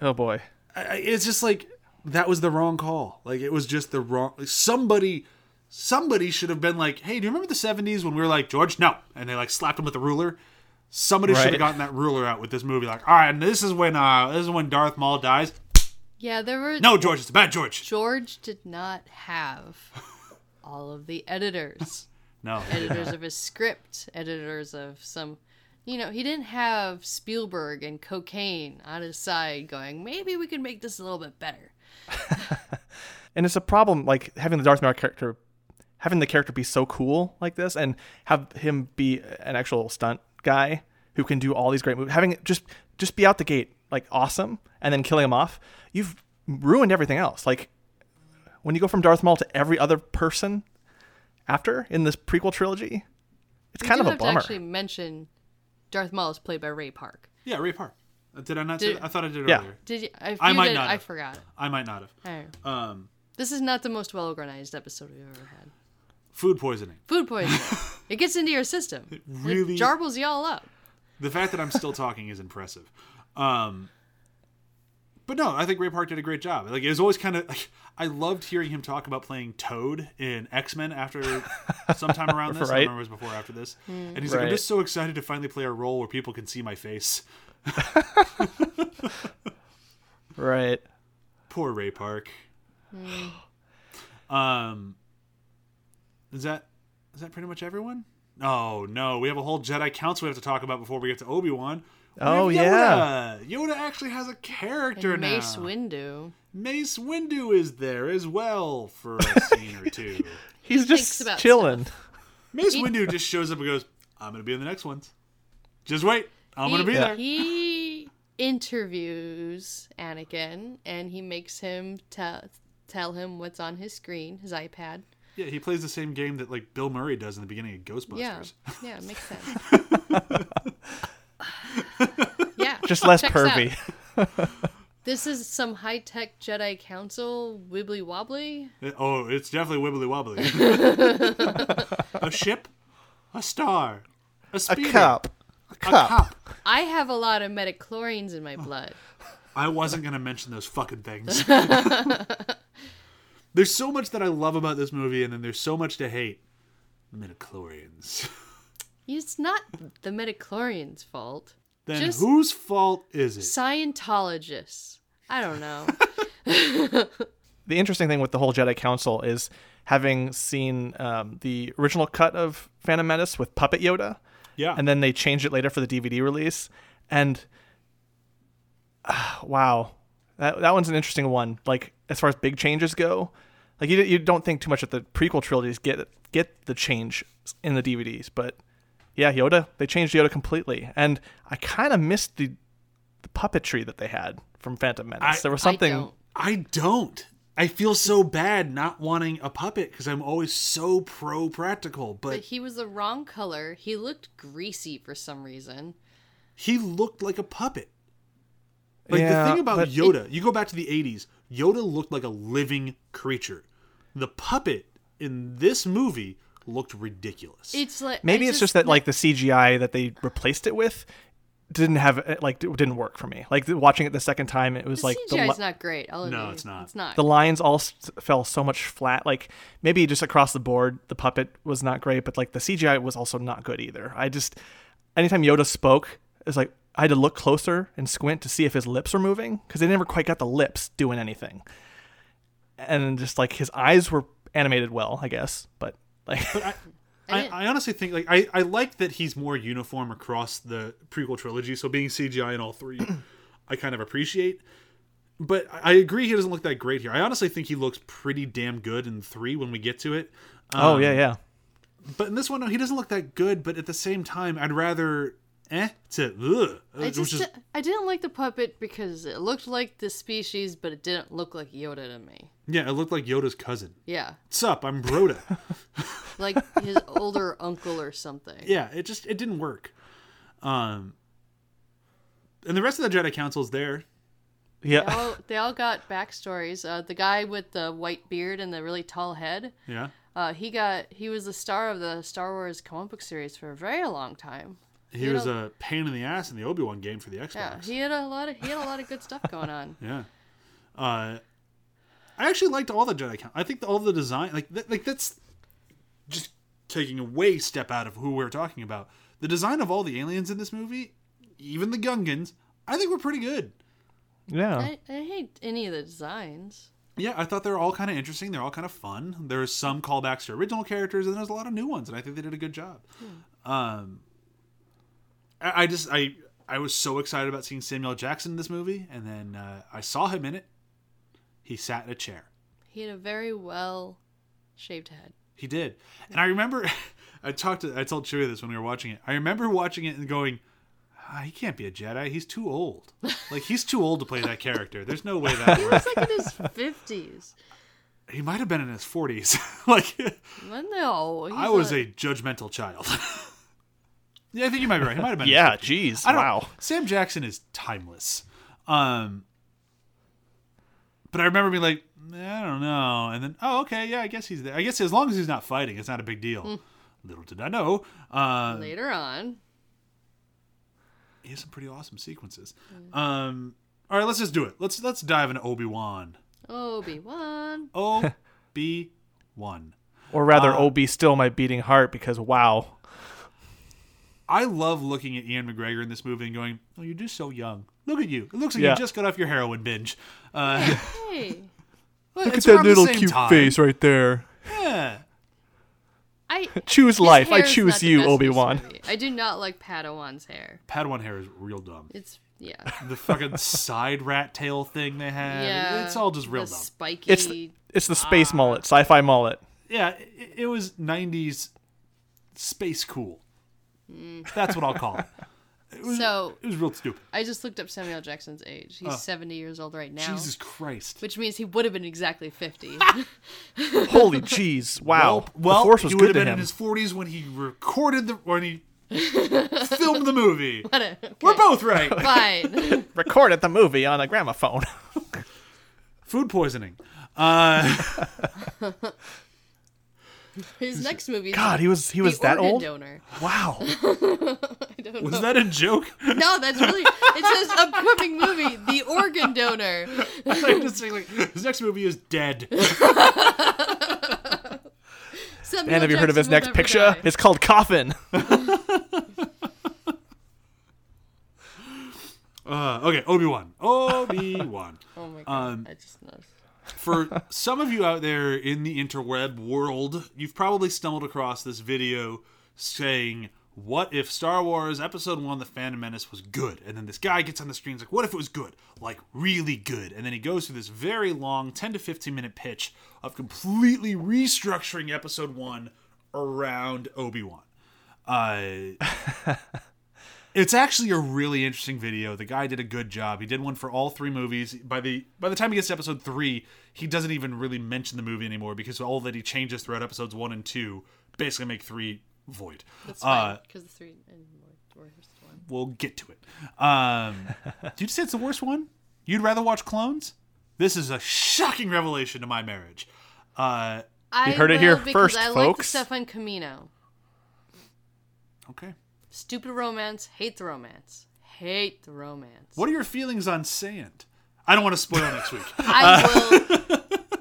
Speaker 2: oh boy.
Speaker 1: I, I- it's just like that was the wrong call. Like it was just the wrong. Like, somebody, somebody should have been like, "Hey, do you remember the '70s when we were like George? No," and they like slapped him with a ruler. Somebody should have gotten that ruler out with this movie. Like, all right, and this is when uh this is when Darth Maul dies.
Speaker 3: Yeah, there were.
Speaker 1: No, George, it's a bad George.
Speaker 3: George did not have all of the editors.
Speaker 1: No,
Speaker 3: editors of his script, editors of some. You know, he didn't have Spielberg and cocaine on his side going, maybe we could make this a little bit better.
Speaker 2: and it's a problem like having the Darth Maul character having the character be so cool like this and have him be an actual stunt guy who can do all these great moves. having just just be out the gate like awesome and then killing him off you've ruined everything else like when you go from Darth Maul to every other person after in this prequel trilogy it's
Speaker 3: We
Speaker 2: kind
Speaker 3: do
Speaker 2: of a
Speaker 3: have
Speaker 2: bummer
Speaker 3: to actually mention Darth Maul is played by Ray Park.
Speaker 1: yeah, Ray Park. Did I not say
Speaker 3: Did-
Speaker 1: that? I thought I did
Speaker 2: Yeah.
Speaker 1: earlier.
Speaker 3: Did you? If
Speaker 1: I
Speaker 3: you
Speaker 1: might
Speaker 3: did,
Speaker 1: not
Speaker 3: I forgot.
Speaker 1: I might not have.
Speaker 3: I.
Speaker 1: Um,
Speaker 3: This is not the most well organized episode we've ever had.
Speaker 1: food poisoning.
Speaker 3: Food poisoning. it gets into your system. It
Speaker 1: really-
Speaker 3: jarbles you all up.
Speaker 1: The fact that I'm still talking is impressive. Um, but no, I think Ray Park did a great job. Like it was always kind of like I loved hearing him talk about playing Toad in X Men after sometime around this.
Speaker 2: Right.
Speaker 1: don't remember it was before or after this. And he's like, I'm just so excited to finally play a role where people can see my face.
Speaker 2: right
Speaker 1: Poor Ray Park. um, is that is that pretty much everyone? Oh no, we have a whole Jedi Council we have to talk about before we get to Obi Wan.
Speaker 2: Oh,
Speaker 1: yeah, Yoda actually has a character
Speaker 3: And
Speaker 1: now.
Speaker 3: Mace Windu.
Speaker 1: Mace Windu is there as well for a scene or two.
Speaker 2: he's
Speaker 3: thinks
Speaker 2: just
Speaker 3: about
Speaker 2: chilling
Speaker 1: Mace Windu just shows up and goes, "I'm gonna be in the next ones. Just wait, I'm gonna
Speaker 3: he,
Speaker 1: be there."
Speaker 3: He interviews Anakin and he makes him tell tell him what's on his screen, his iPad.
Speaker 1: Yeah, he plays the same game that like Bill Murray does in the beginning of Ghostbusters.
Speaker 3: Yeah, yeah, it makes sense. yeah,
Speaker 2: just less
Speaker 3: checks out.
Speaker 2: pervy
Speaker 3: This is some high tech Jedi Council wibbly wobbly.
Speaker 1: Oh, it's definitely wibbly wobbly. a ship, a star, a
Speaker 2: a cup a
Speaker 1: a
Speaker 2: cup
Speaker 1: cup.
Speaker 3: I have a lot of metachlorians in my blood.
Speaker 1: I wasn't gonna mention those fucking things. there's so much that I love about this movie, and then there's so much to hate. Midichlorians.
Speaker 3: It's not the metachlorians' fault.
Speaker 1: Then
Speaker 3: Just-
Speaker 1: whose fault is it?
Speaker 3: Scientologists. I don't know.
Speaker 2: the interesting thing with the whole Jedi Council is having seen um, the original cut of Phantom Menace with Puppet Yoda,
Speaker 1: Yeah.
Speaker 2: and then they changed it later for the DVD release, and ah, wow, that that one's an interesting one. Like as far as big changes go, like you you don't think too much of the prequel trilogies get get the change in the DVDs, but yeah, Yoda they changed Yoda completely, and I kind of missed the the puppetry that they had from Phantom Menace.
Speaker 1: I-
Speaker 2: there was
Speaker 3: I
Speaker 2: something.
Speaker 3: don't.
Speaker 1: I don't. I feel so bad not wanting a puppet because I'm always so pro practical,
Speaker 3: But
Speaker 1: but
Speaker 3: he was the wrong color. He looked greasy for some reason.
Speaker 1: he looked like a puppet. Like
Speaker 2: Yeah,
Speaker 1: the thing about
Speaker 2: but-
Speaker 1: Yoda, you go back to the 80s, Yoda looked like a living creature. The puppet in this movie looked ridiculous.
Speaker 3: It's like
Speaker 2: Maybe
Speaker 3: I
Speaker 2: it's just that like the CGI that they replaced it with didn't have uh, like it didn't work for me. Like watching it the second time, it was
Speaker 3: the
Speaker 2: like the,
Speaker 3: CGI
Speaker 2: li-
Speaker 3: is not great. I'll
Speaker 1: No,
Speaker 3: admit.
Speaker 1: it's not.
Speaker 3: It's not.
Speaker 2: the lines all s- fell so much flat. Like maybe just across the board, the puppet was not great, but like the CGI was also not good either. I just anytime Yoda spoke, it's like I had to look closer and squint to see if his lips were moving because they never quite got the lips doing anything. And just like his eyes were animated well, I guess, but like
Speaker 1: I,
Speaker 3: I
Speaker 1: I, I honestly think like I, I like that he's more uniform across the prequel trilogy. So being CGI in all three, I kind of appreciate. But I I agree he doesn't look that great here. I honestly think he looks pretty damn good in three when we get to it.
Speaker 2: oh
Speaker 1: Um,
Speaker 2: yeah, yeah.
Speaker 1: But in this one, no, he doesn't look that good. But at the same time, I'd rather eh to ugh.
Speaker 3: I
Speaker 1: It was
Speaker 3: just, I didn't like the puppet because it looked like the species, but it didn't look like Yoda to me.
Speaker 1: yeah, it looked like Yoda's cousin.
Speaker 3: Yeah,
Speaker 1: What's up? I'm Broda.
Speaker 3: like his older uncle or something.
Speaker 1: yeah, it just it didn't work. Um, and the rest of the Jedi Council is there.
Speaker 3: They
Speaker 2: Yeah.
Speaker 3: all, they all got backstories. Uh, the guy with the white beard and the really tall head,
Speaker 1: Yeah,
Speaker 3: uh, he got he was the star of the Star Wars comic book series for a very long time.
Speaker 1: He
Speaker 3: You
Speaker 1: was
Speaker 3: know-
Speaker 1: a pain in the ass in the Obi Wan game for the Xbox.
Speaker 3: Yeah, he had a lot of he had a lot of good stuff going on.
Speaker 1: Yeah. Uh, I actually liked all the Jedi Council. I think all the design, like, th- like that's just taking a way step out of who we're talking about. The design of all the aliens in this movie, even the Gungans, I think were pretty good.
Speaker 2: Yeah.
Speaker 3: I, I hate any of the designs.
Speaker 1: Yeah, I thought they were all kind of interesting. They're all kind of fun. There's some callbacks to original characters, and there's a lot of new ones, and I think they did a good job. Um, I, just I I was so excited about seeing Samuel Jackson in this movie, and then uh, I saw him in it. He sat in a chair.
Speaker 3: He had a very well shaved head.
Speaker 1: He did, and I remember I talked to I told Chewie this when we were watching it. I remember watching it and going, ah, "He can't be a Jedi. He's too old. Like he's too old to play that character. There's no way that
Speaker 3: He
Speaker 1: works.
Speaker 3: was like in his fifties.
Speaker 1: He might have been in his 40s. like
Speaker 3: No,
Speaker 1: I was
Speaker 3: a,
Speaker 1: a judgmental child. Yeah, I think you might be right. He might have been.
Speaker 2: Yeah. Jeez.
Speaker 1: I don't,
Speaker 2: Wow.
Speaker 1: Sam Jackson is timeless. Um, but I remember being like, I don't know, and then oh, okay, yeah, I guess he's there. I guess as long as he's not fighting, it's not a big deal. Little did I know. Uh,
Speaker 3: later on.
Speaker 1: he has some pretty awesome sequences. Um, all right, let's just do it. Let's let's dive into Obi Wan.
Speaker 3: Obi Wan.
Speaker 1: Obi Wan.
Speaker 2: Or rather,
Speaker 1: Uh,
Speaker 2: OB still my beating heart because wow.
Speaker 1: I love looking at Ewan McGregor in this movie and going, "Oh, you're just so young. Look at you. It looks like
Speaker 2: Yeah.
Speaker 1: you just got off your heroin binge." Uh,
Speaker 3: Hey,
Speaker 2: Look at that little cute
Speaker 1: time.
Speaker 2: face right there.
Speaker 1: Yeah.
Speaker 3: I
Speaker 2: Choose life. I choose you,
Speaker 3: best in this
Speaker 2: Obi Wan.
Speaker 3: I do not like Padawan's hair.
Speaker 1: Padawan hair is real dumb.
Speaker 3: It's yeah,
Speaker 1: The fucking side rat tail thing they have.
Speaker 3: yeah.
Speaker 1: It's all just real
Speaker 3: the
Speaker 1: dumb.
Speaker 3: Spiky.
Speaker 2: It's it's the
Speaker 1: Ah.
Speaker 2: space mullet, sci-fi mullet.
Speaker 1: yeah, it, it was 90s space cool.
Speaker 3: Mm.
Speaker 1: That's what I'll call it. It was,
Speaker 3: so
Speaker 1: it was real stupid.
Speaker 3: I just looked up Samuel Jackson's age. He's seventy years old right now,
Speaker 1: Jesus Christ.
Speaker 3: which means he would have been exactly fifty.
Speaker 2: Holy jeez! Wow.
Speaker 1: Well,
Speaker 2: the force was
Speaker 1: he would have been in his 40s when he recorded the when he filmed the movie.
Speaker 3: Okay,
Speaker 1: We're both right.
Speaker 3: fine.
Speaker 2: Recorded the movie on a gramophone.
Speaker 1: Food poisoning. Uh,
Speaker 3: His next movie.
Speaker 2: God, he was he was that old.
Speaker 3: Donor.
Speaker 2: Wow.
Speaker 3: I
Speaker 1: was
Speaker 3: know.
Speaker 1: that a joke?
Speaker 3: No, that's really. It says upcoming movie, The Organ Donor.
Speaker 1: I'm just saying, like, his next movie is dead.
Speaker 3: Samuel
Speaker 2: And have you heard of his next picture?
Speaker 3: die.
Speaker 2: It's called Coffin.
Speaker 1: Uh, okay, Obi Wan. Obi Wan.
Speaker 3: Oh my god!
Speaker 1: Um,
Speaker 3: I just noticed.
Speaker 1: For some of you out there in the interweb world, you've probably stumbled across this video saying, What if Star Wars Episode 1 The Phantom Menace was good? And then this guy gets on the screen like, What if it was good? Like, really good. And then he goes through this very long 10 to 15 minute pitch of completely restructuring Episode 1 around Obi Wan. Uh, it's actually a really interesting video. The guy did a good job. He did one for all three movies. By the by the time he gets to episode three, he doesn't even really mention the movie anymore because all that he changes throughout episodes one and two basically make three void.
Speaker 3: That's
Speaker 1: Uh,
Speaker 3: fine because the three and more worst one.
Speaker 1: we'll get to it. Um, did you say it's the worst one? You'd rather watch clones? This is a shocking revelation to my marriage. Uh,
Speaker 3: I
Speaker 2: heard it here
Speaker 3: because
Speaker 2: first,
Speaker 3: I like the stuff on Kamino.
Speaker 1: okay.
Speaker 3: Stupid romance. Hate the romance. Hate the romance.
Speaker 1: What are your feelings on sand? I don't want to spoil next week.
Speaker 3: I uh, will.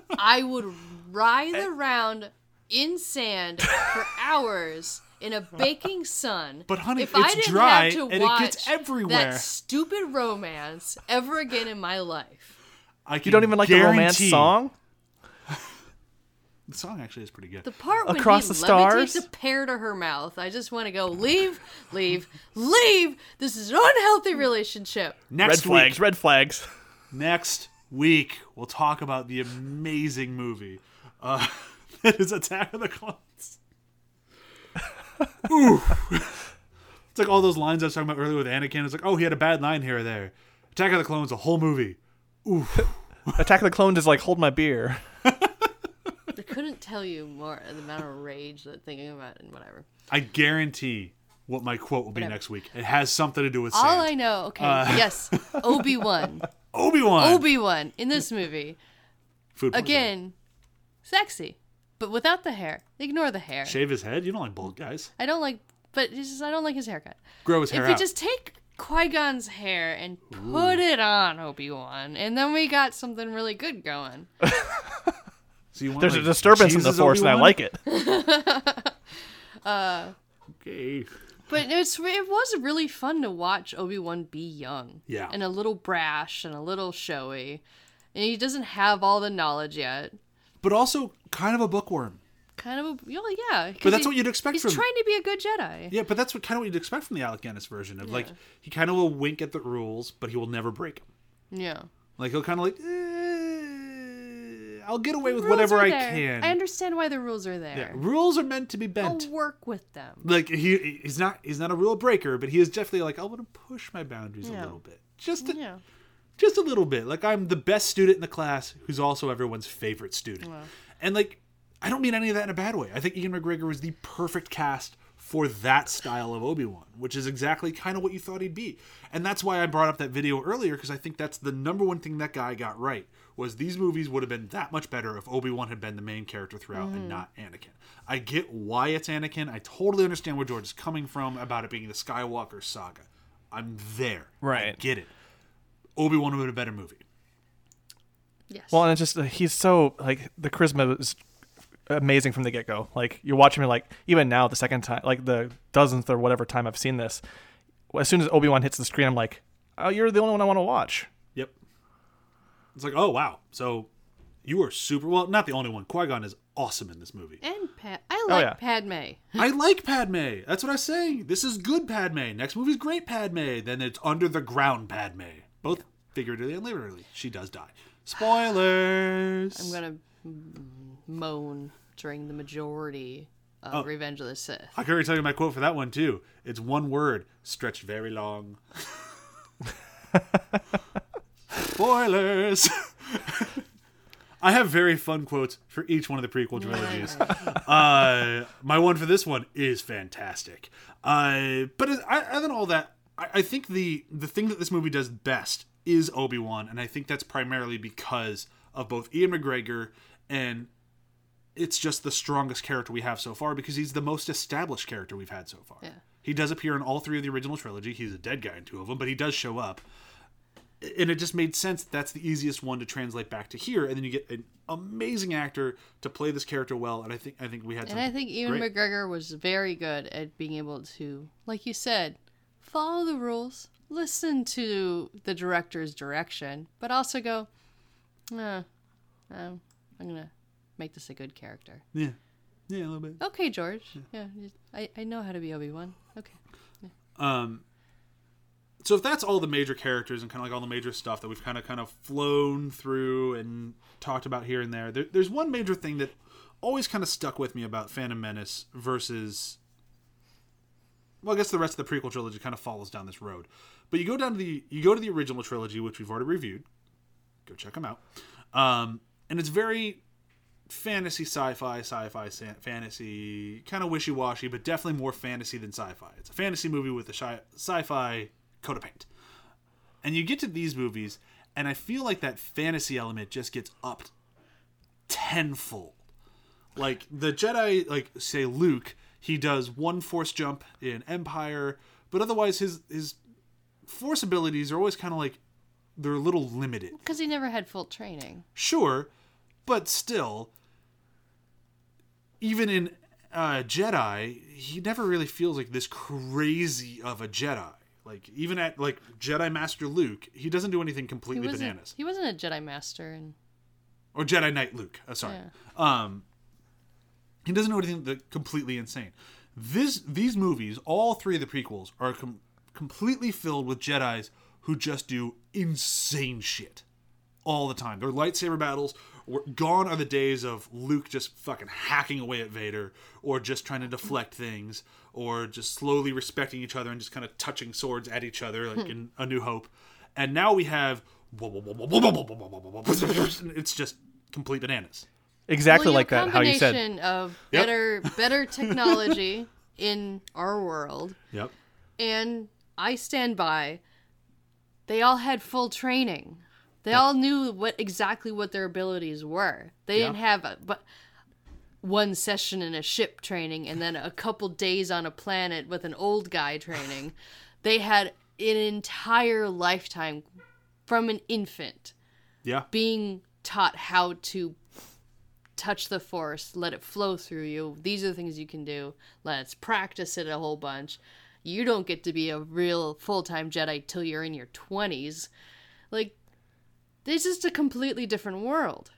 Speaker 3: I would ride eh. around in sand for hours in a baking sun.
Speaker 1: But, honey,
Speaker 3: if I
Speaker 1: it's
Speaker 3: didn't
Speaker 1: dry
Speaker 3: have to
Speaker 1: and it
Speaker 3: watch
Speaker 1: gets everywhere.
Speaker 3: That stupid romance ever again in my life.
Speaker 1: I
Speaker 2: You don't even like the romance song?
Speaker 1: The song actually is pretty good.
Speaker 3: The part when
Speaker 2: Across
Speaker 3: he
Speaker 2: the
Speaker 3: levitates
Speaker 2: stars?
Speaker 3: a pear to her mouth, I just want to go leave, leave, leave. This is an unhealthy relationship.
Speaker 1: Next
Speaker 2: red flags, red flags.
Speaker 1: next week, we'll talk about the amazing movie uh, that is Attack of the Clones. Ooh. It's like all those lines I was talking about earlier with Anakin. It's like, oh, he had a bad line here or there. Attack of the Clones, a whole movie. Ooh.
Speaker 2: Attack of the Clones is like hold my beer.
Speaker 3: I couldn't tell you more the amount of rage that thinking about it and whatever.
Speaker 1: I guarantee what my quote will be
Speaker 3: Whatever.
Speaker 1: next week. It has something to do with
Speaker 3: All
Speaker 1: sand.
Speaker 3: I know, okay,
Speaker 1: Uh,
Speaker 3: yes, Obi Wan,
Speaker 1: Obi Wan.
Speaker 3: Obi Wan in this movie
Speaker 1: Food
Speaker 3: again, sexy, but without the hair. Ignore the hair.
Speaker 1: Shave his head. You don't like bald guys.
Speaker 3: I don't like, but just I don't like his haircut.
Speaker 1: Grow his hair
Speaker 3: if you just take Qui Gon's hair and put it on Obi Wan, and then we got something really good going.
Speaker 1: So you want,
Speaker 2: There's a
Speaker 1: like,
Speaker 2: disturbance in the
Speaker 1: Jesus
Speaker 2: force, and I
Speaker 1: Obi-Wan?
Speaker 2: like it.
Speaker 1: Okay.
Speaker 3: But it's it was really fun to watch Obi Wan be young,
Speaker 1: Yeah.
Speaker 3: and a little brash and a little showy, and he doesn't have all the knowledge yet.
Speaker 1: But also kind of a bookworm.
Speaker 3: Kind of, a, well, yeah. 'cause
Speaker 1: But that's
Speaker 3: he-
Speaker 1: what you'd expect
Speaker 3: He's
Speaker 1: from
Speaker 3: trying to be a good Jedi.
Speaker 1: Yeah, but that's what kind of what you'd expect from the Alec Guinness version of like he kind of will wink at the rules, but he will never break them.
Speaker 3: Yeah.
Speaker 1: Like he'll kind of like, eh, I'll get away with whatever I
Speaker 3: there.
Speaker 1: can.
Speaker 3: I understand why the rules are
Speaker 1: yeah,
Speaker 3: there.
Speaker 1: rules are meant to be bent.
Speaker 3: I'll work with them.
Speaker 1: Like he he's not he's not a rule breaker, but he is definitely like I want to push my boundaries a little bit, just a,
Speaker 3: Yeah.
Speaker 1: just a little bit. Like I'm the best student in the class, who's also everyone's favorite student, and like I don't mean any of that in a bad way. I think Ewan McGregor was the perfect cast for that style of Obi Wan, which is exactly kind of what you thought he'd be, and that's why I brought up that video earlier because I think that's the number one thing that guy got right was these movies would have been that much better if Obi Wan had been the main character throughout and not Anakin. I get why it's Anakin. I totally understand where George is coming from about it being the Skywalker saga. I'm there. Right. I
Speaker 2: Right.
Speaker 1: get it. Obi Wan would have been a better movie.
Speaker 3: Yes.
Speaker 2: Well, and it's just uh, he's so like the charisma is amazing from the get go. Like you watch him, and like even now, the second time, like the dozenth or whatever time I've seen this, as soon as Obi Wan hits the screen, I'm like, oh, you're the only one I want to watch.
Speaker 1: Yep. It's like, oh wow. So you are super well, not the only one. Qui Gon is awesome in this movie.
Speaker 3: and Pat, I oh, like
Speaker 2: yeah.
Speaker 3: Padme.
Speaker 1: I like Padme. That's what I was saying. This is good Padme. Next movie's great Padme. Then it's under the ground Padme. Both figuratively and literally. She does die. Spoilers.
Speaker 3: I'm gonna moan during the majority of
Speaker 1: Oh.
Speaker 3: Revenge of the Sith.
Speaker 1: I can already tell you my quote for that one too. It's one word, stretched very long. Spoilers. I have very fun quotes for each one of the prequel trilogies. uh, my one for this one is fantastic. Uh, but it, I, other than all that, I, I think the the thing that this movie does best is Obi Wan, and I think that's primarily because of both Ewan McGregor and it's just the strongest character we have so far because he's the most established character we've had so far.
Speaker 3: Yeah.
Speaker 1: He does appear in all three of the original trilogy. He's a dead guy in two of them, but he does show up. And it just made sense that that's the easiest one to translate back to here, and then you get an amazing actor to play this character well. And I think I think we had.
Speaker 3: And I think Ewan
Speaker 1: great.
Speaker 3: McGregor was very good at being able to, like you said, follow the rules, listen to the director's direction, but also go, uh, um, I'm gonna make this a good character.
Speaker 1: Yeah, yeah, a little bit.
Speaker 3: Okay, George. Yeah, I, I know how to be Obi Wan. Okay.
Speaker 1: Um, so if that's all the major characters and kind of like all the major stuff that we've kind of kind of flown through and talked about here and there, there there's one major thing that always kind of stuck with me about Phantom Menace versus. Well, I guess the rest of the prequel trilogy kind of follows down this road, but you go down to the you go to the original trilogy, which we've already reviewed. Go check them out, um, and it's very fantasy, sci-fi, sci-fi, sa- fantasy, kind of wishy-washy, but definitely more fantasy than sci-fi. It's a fantasy movie with a sci- sci-fi coat of paint. And you get to these movies, and I feel like that fantasy element just gets upped tenfold. Like the Jedi, like say Luke, he does one force jump in Empire, but otherwise his his force abilities are always kind of like they're a little limited.
Speaker 3: Because he never had full training.
Speaker 1: Sure, but still, even in uh, Jedi, he never really feels like this crazy of a Jedi. Like even at like Jedi Master Luke, he doesn't do anything completely
Speaker 3: wasn't,
Speaker 1: bananas.
Speaker 3: he wasn't a Jedi Master. And
Speaker 1: Or Jedi Knight Luke. Uh, sorry. Um, he doesn't do anything that completely insane. This these movies, all three of the prequels, are com- completely filled with Jedi's who just do insane shit all the time. Their lightsaber battles gone are the days of Luke just fucking hacking away at Vader or just trying to deflect things or just slowly respecting each other and just kind of touching swords at each other like hmm. in A New Hope. And now we have it's just complete bananas.
Speaker 2: Exactly
Speaker 3: Well,
Speaker 2: like that. How you said.
Speaker 3: combination of
Speaker 1: Yep.
Speaker 3: better better technology in our world,
Speaker 1: Yep.
Speaker 3: and I stand by. They all had full training. They all knew what exactly what their abilities were. They didn't have a, but one session in a ship training and then a couple days on a planet with an old guy training. they had an entire lifetime from an infant
Speaker 1: Yeah.
Speaker 3: being taught how to touch the force, let it flow through you. These are the things you can do. Let's practice it a whole bunch. You don't get to be a real full time Jedi till you're in your 20s. Like, this is a completely different world.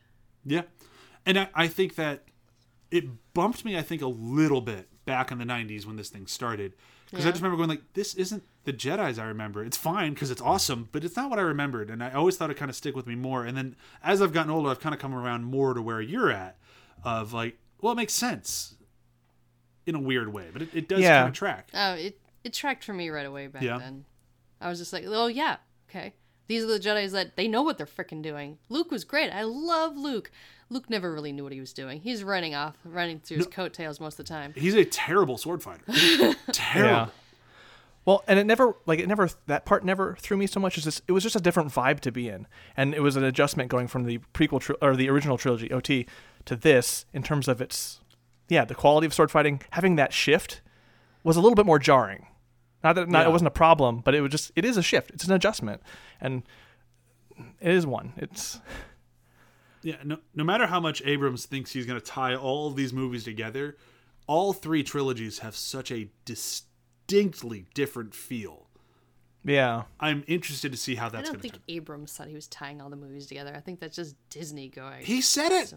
Speaker 1: Yeah. And I, I think that it bumped me, I think, a little bit back in the 90s when this thing started. Because I just remember going, like, this isn't the Jedi's I remember. It's fine because it's awesome, but it's not what I remembered. And I always thought it kind of stick with me more. And then as I've gotten older, I've kind of come around more to where you're at of like, well, it makes sense in a weird way, but it, it does
Speaker 2: Yeah.
Speaker 1: kind of track.
Speaker 3: Oh, it, it tracked for me right away back
Speaker 1: Yeah.
Speaker 3: then. I was just like, oh, yeah, okay. These are the Jedi's that they know what they're freaking doing. Luke was great. I love Luke. Luke never really knew what he was doing. He's running off, running through his coattails most of the time.
Speaker 1: He's a terrible sword fighter. terrible.
Speaker 2: Yeah. Well, and it never like it never that part never threw me so much as this. It was just a different vibe to be in, and it was an adjustment going from the prequel tri- or the original trilogy OT to this in terms of its yeah the quality of sword fighting. Having that shift was a little bit more jarring. Not that not,
Speaker 1: Yeah.
Speaker 2: it wasn't a problem, but it was just it is a shift. It's an adjustment, and it is one. It's
Speaker 1: Yeah, no, no matter how much Abrams thinks he's going to tie all of these movies together, all three trilogies have such a distinctly different feel.
Speaker 2: yeah.
Speaker 1: I'm interested to see how
Speaker 3: I
Speaker 1: that's
Speaker 3: don't
Speaker 1: going to
Speaker 3: think
Speaker 1: turn.
Speaker 3: Abrams said he was tying all the movies together. I think that's just Disney going.
Speaker 1: He said it.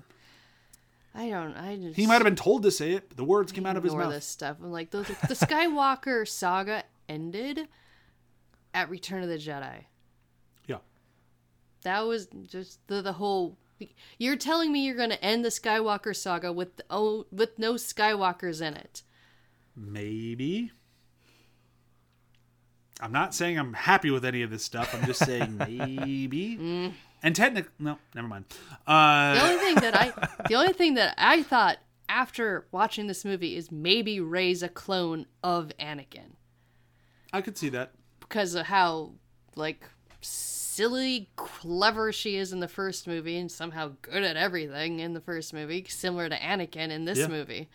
Speaker 3: I don't. I just.
Speaker 1: He might have been told to say it, but the words came out of his
Speaker 3: ignore
Speaker 1: mouth.
Speaker 3: this stuff. I'm like, the, the Skywalker saga ended at Return of the Jedi.
Speaker 1: Yeah.
Speaker 3: That was just the the whole. You're telling me you're going to end the Skywalker saga with oh with no Skywalkers in it.
Speaker 1: Maybe. I'm not saying I'm happy with any of this stuff. I'm just saying maybe. And technically, no, never mind.
Speaker 3: The
Speaker 1: Uh,
Speaker 3: only thing that I the only thing that I thought after watching this movie is maybe Rey's a clone of Anakin.
Speaker 1: I could see that.
Speaker 3: because of how like silly clever she is in the first movie and somehow good at everything in the first movie similar to anakin in this
Speaker 1: Yeah.
Speaker 3: movie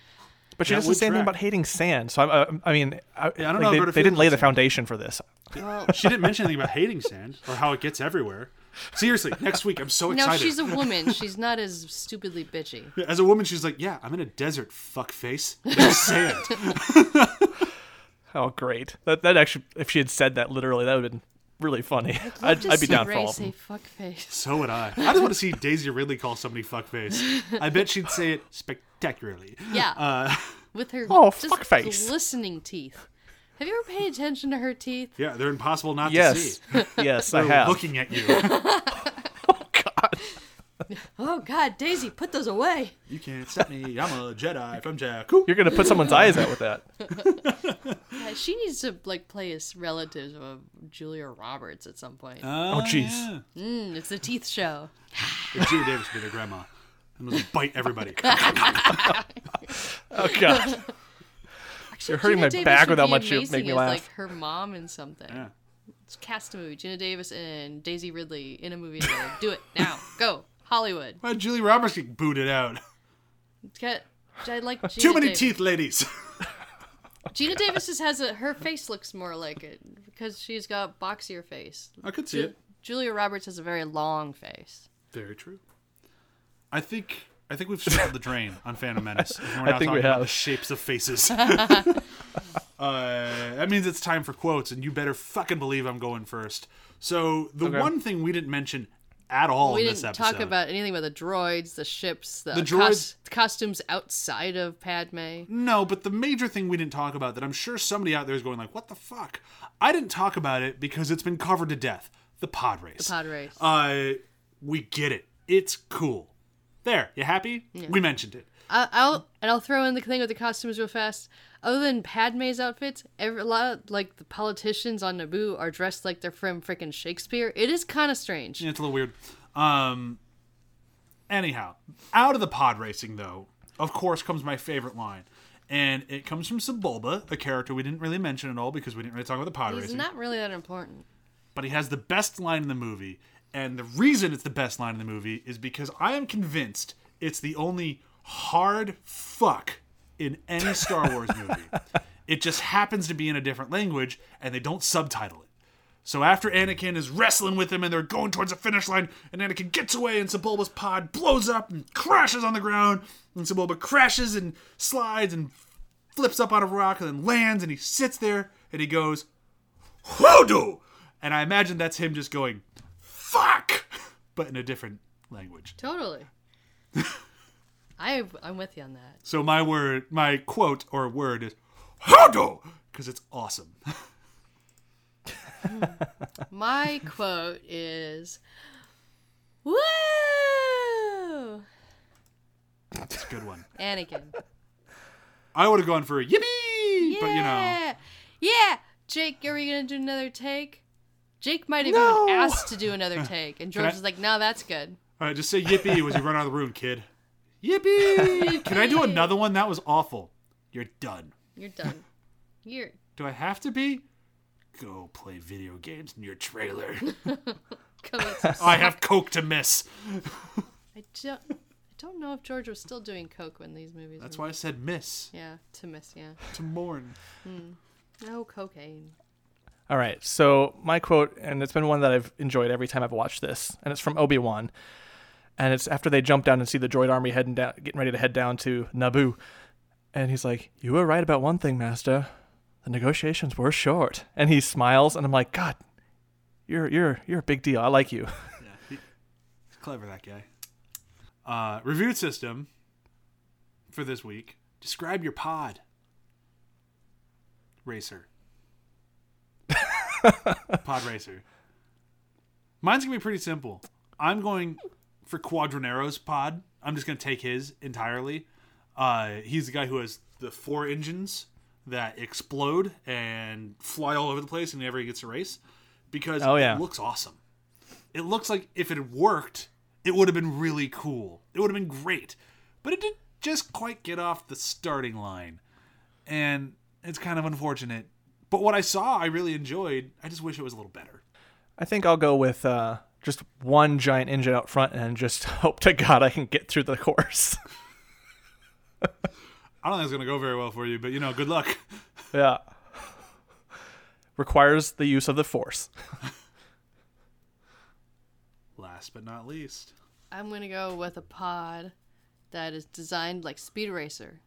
Speaker 2: But she
Speaker 1: That
Speaker 2: doesn't
Speaker 1: would
Speaker 2: say anything about hating sand. So I, I, uh, I mean, I,
Speaker 1: Yeah, I don't
Speaker 2: like,
Speaker 1: know
Speaker 2: they, they didn't lay the foundation for this.
Speaker 3: well
Speaker 1: She didn't mention anything about hating sand or how it gets everywhere. Seriously, next week I'm so excited.
Speaker 3: no she's a woman she's not as stupidly bitchy
Speaker 1: As a woman, she's like, "Yeah, I'm in a desert, fuck face. There's sand."
Speaker 2: Oh, great! That that actually, if she had said that literally, that would have been really funny. I'd,
Speaker 3: Just
Speaker 2: I'd be
Speaker 3: see
Speaker 2: down for
Speaker 3: Rey
Speaker 2: all of
Speaker 3: say
Speaker 2: them.
Speaker 3: fuck face
Speaker 1: So would I. I just want to see Daisy Ridley call somebody fuckface. I bet she'd say it spectacularly.
Speaker 3: yeah
Speaker 1: Uh,
Speaker 3: with her
Speaker 2: Oh,
Speaker 3: just
Speaker 2: fuckface.
Speaker 3: glistening teeth have you ever paid attention to her teeth
Speaker 1: yeah, they're impossible not to
Speaker 2: Yes,
Speaker 1: see.
Speaker 2: yes, I
Speaker 1: They're
Speaker 2: have.
Speaker 1: looking at you.
Speaker 3: oh god daisy put those away
Speaker 1: You can't stop me. I'm a Jedi from Jakku.
Speaker 2: You're gonna put someone's eyes out with that.
Speaker 3: Yeah, she needs to like play as relatives of Julia Roberts at some point.
Speaker 1: Oh,
Speaker 2: jeez.
Speaker 1: yeah.
Speaker 3: Mm, it's the teeth show.
Speaker 1: If Geena Davis be their grandma. And was bite everybody.
Speaker 2: Oh god, you're hurting
Speaker 3: Geena
Speaker 2: my
Speaker 3: Davis
Speaker 2: back
Speaker 3: would
Speaker 2: with how much you make me laugh.
Speaker 3: Like her mom in something.
Speaker 1: Yeah.
Speaker 3: Let's cast a movie. Geena Davis and Daisy Ridley in a movie together. Do it now. Go Hollywood.
Speaker 1: Why did Julie Roberts get booted out?
Speaker 3: Get. I like Geena
Speaker 1: Too many
Speaker 3: Davis.
Speaker 1: teeth, ladies.
Speaker 3: Geena Davis just has a her face looks more like it because she's got boxier face.
Speaker 1: I could see it.
Speaker 3: Julia Roberts has a very long face.
Speaker 1: Very true. I think I think we've circled the drain on Phantom Menace. We're
Speaker 2: I
Speaker 1: now
Speaker 2: think we
Speaker 1: talking about
Speaker 2: have.
Speaker 1: the shapes of faces. uh, that means it's time for quotes, and you better fucking believe I'm going first. So the
Speaker 2: Okay.
Speaker 1: one thing we didn't mention at all
Speaker 3: we
Speaker 1: in
Speaker 3: didn't
Speaker 1: this episode.
Speaker 3: talk about anything about the droids, the ships, the,
Speaker 1: The
Speaker 3: cos-
Speaker 1: droids-
Speaker 3: costumes outside of Padme.
Speaker 1: No, but the major thing we didn't talk about that I'm sure somebody out there is going like, "What the fuck?" I didn't talk about it because it's been covered to death. The pod race.
Speaker 3: The pod race.
Speaker 1: Uh, We get it. It's cool. There, you happy? We mentioned it.
Speaker 3: I- I'll and I'll throw in the thing with the costumes real fast. Other than Padme's outfits, every a lot of, like the politicians on Naboo are dressed like they're from freaking Shakespeare. It is kind of strange.
Speaker 1: Yeah, it's a little weird. Um, anyhow, out of the pod racing though, of course comes my favorite line, and it comes from Sebulba, a character we didn't really mention at all because we didn't really talk about the pod
Speaker 3: He's
Speaker 1: racing.
Speaker 3: not really that important.
Speaker 1: but he has the best line in the movie, and the reason it's the best line in the movie is because I am convinced it's the only hard fuck in any Star Wars movie. It just happens to be in a different language, and they don't subtitle it. So after Anakin is wrestling with him and they're going towards the finish line, and Anakin gets away and Sebulba's pod blows up and crashes on the ground, and Sebulba crashes and slides and flips up on a rock and then lands and he sits there and he goes, Hoodoo! And I imagine that's him just going, fuck! But in a different language.
Speaker 3: Totally. I I'm with you on that.
Speaker 1: So my word, my quote or word is Hoodoo! Because it's awesome.
Speaker 3: My quote is, "Woo,
Speaker 1: It's a good one.
Speaker 3: Anakin."
Speaker 1: I would have gone for yippee! But you know,
Speaker 3: Yeah, yeah. Jake, are we gonna do another take? Jake might have
Speaker 2: No.
Speaker 3: even asked to do another take, and George
Speaker 1: I-
Speaker 3: was like, "No, that's good."
Speaker 1: all right, just say yippee as you run out of the room, kid. Yippee! Can I do another one? That was awful. You're done.
Speaker 3: You're done. You're
Speaker 1: Do I have to be? Go play video games in your trailer.
Speaker 3: come
Speaker 1: I have coke to miss.
Speaker 3: I don't. I don't know if George was still doing coke when these movies.
Speaker 1: That's
Speaker 3: were
Speaker 1: why I said miss
Speaker 3: Yeah, to miss. Yeah.
Speaker 1: to mourn. Hmm.
Speaker 3: No cocaine.
Speaker 2: All right. So my quote, and it's been one that I've enjoyed every time I've watched this, and it's from Obi Wan, and it's after they jump down and see the droid army heading down, getting ready to head down to Naboo, and he's like, "You were right about one thing, Master. The negotiations were short." And he smiles, and I'm like, "God, you're you're you're a big deal. I like you."
Speaker 1: Yeah, he- he's clever that guy. Uh, review system for this week. Describe your pod. Racer. pod racer. Mine's gonna be pretty simple. I'm going for Quadinaros's pod. I'm just gonna take his entirely. Uh, he's the guy who has the four engines that explode and fly all over the place whenever he gets a race because
Speaker 2: Oh, yeah.
Speaker 1: it looks awesome. It looks like if it had worked, it would have been really cool. It would have been great. But it didn't just quite get off the starting line. And it's kind of unfortunate. But what I saw, I really enjoyed. I just wish it was a little better.
Speaker 2: I think I'll go with uh, just one giant engine out front, and just hope to God I can get through the course.
Speaker 1: I don't think it's going to go very well for you, but you know, good luck.
Speaker 2: yeah. Requires the use of the Force.
Speaker 1: Last but not least.
Speaker 3: I'm gonna go with a pod that is designed like Speed Racer.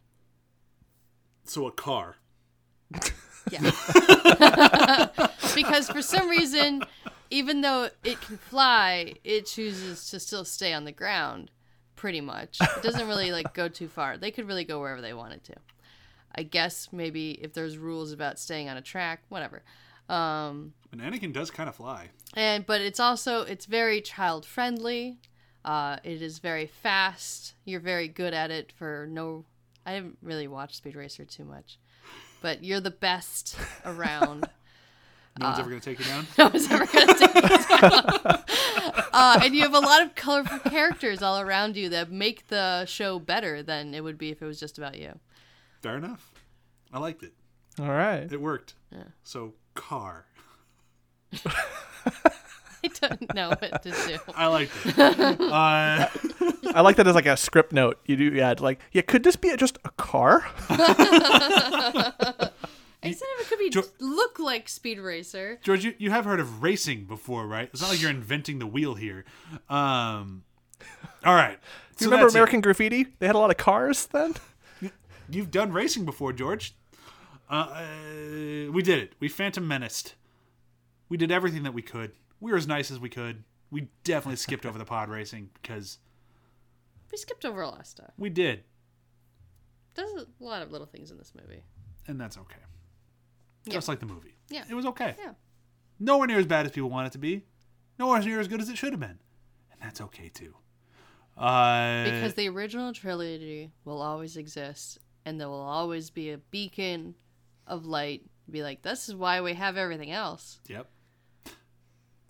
Speaker 1: So a car.
Speaker 3: Yeah. because for some reason, even though it can fly, it chooses to still stay on the ground pretty much. It doesn't really like go too far. They could really go wherever they wanted to. I guess maybe if there's rules about staying on a track, whatever. Um
Speaker 1: And Anakin does kind of fly.
Speaker 3: and but it's also it's very child friendly. Uh it is very fast. You're very good at it for no I haven't really watched Speed Racer too much. But you're the best around.
Speaker 1: No one's ever going to take you down.
Speaker 3: no one's ever gonna take you down. uh, and you have a lot of colorful characters all around you that make the show better than it would be if it was just about you.
Speaker 1: Fair enough. I liked it.
Speaker 2: All right.
Speaker 1: It worked. So car.
Speaker 3: I don't know what to do.
Speaker 1: I liked it. uh,
Speaker 2: I like that as like a script note. You do you add like, yeah, could this be just a car?
Speaker 3: Instead of it could be
Speaker 1: Jo-
Speaker 3: look like Speed Racer.
Speaker 1: George, you, you have heard of racing before, right? It's not like you're inventing the wheel here. Um, all right.
Speaker 2: Do
Speaker 1: So
Speaker 2: you remember
Speaker 1: that's it.
Speaker 2: American Graffiti? They had a lot of cars then.
Speaker 1: You've done racing before, George. Uh, uh, we did it. We Phantom Menaced. We did everything that we could. We were as nice as we could. We definitely skipped over the pod racing because
Speaker 3: We skipped over a lot of stuff.
Speaker 1: we did,
Speaker 3: There's a lot of little things in this movie.
Speaker 1: and that's okay.
Speaker 3: Yeah.
Speaker 1: Just like the movie.
Speaker 3: Yeah.
Speaker 1: It was okay.
Speaker 3: Yeah.
Speaker 1: Nowhere near as bad as people want it to be. Nowhere near as good as it should have been. And that's okay too. Uh,
Speaker 3: Because the original trilogy will always exist, and there will always be a beacon of light. Be like, this is why we have everything else.
Speaker 1: Yep.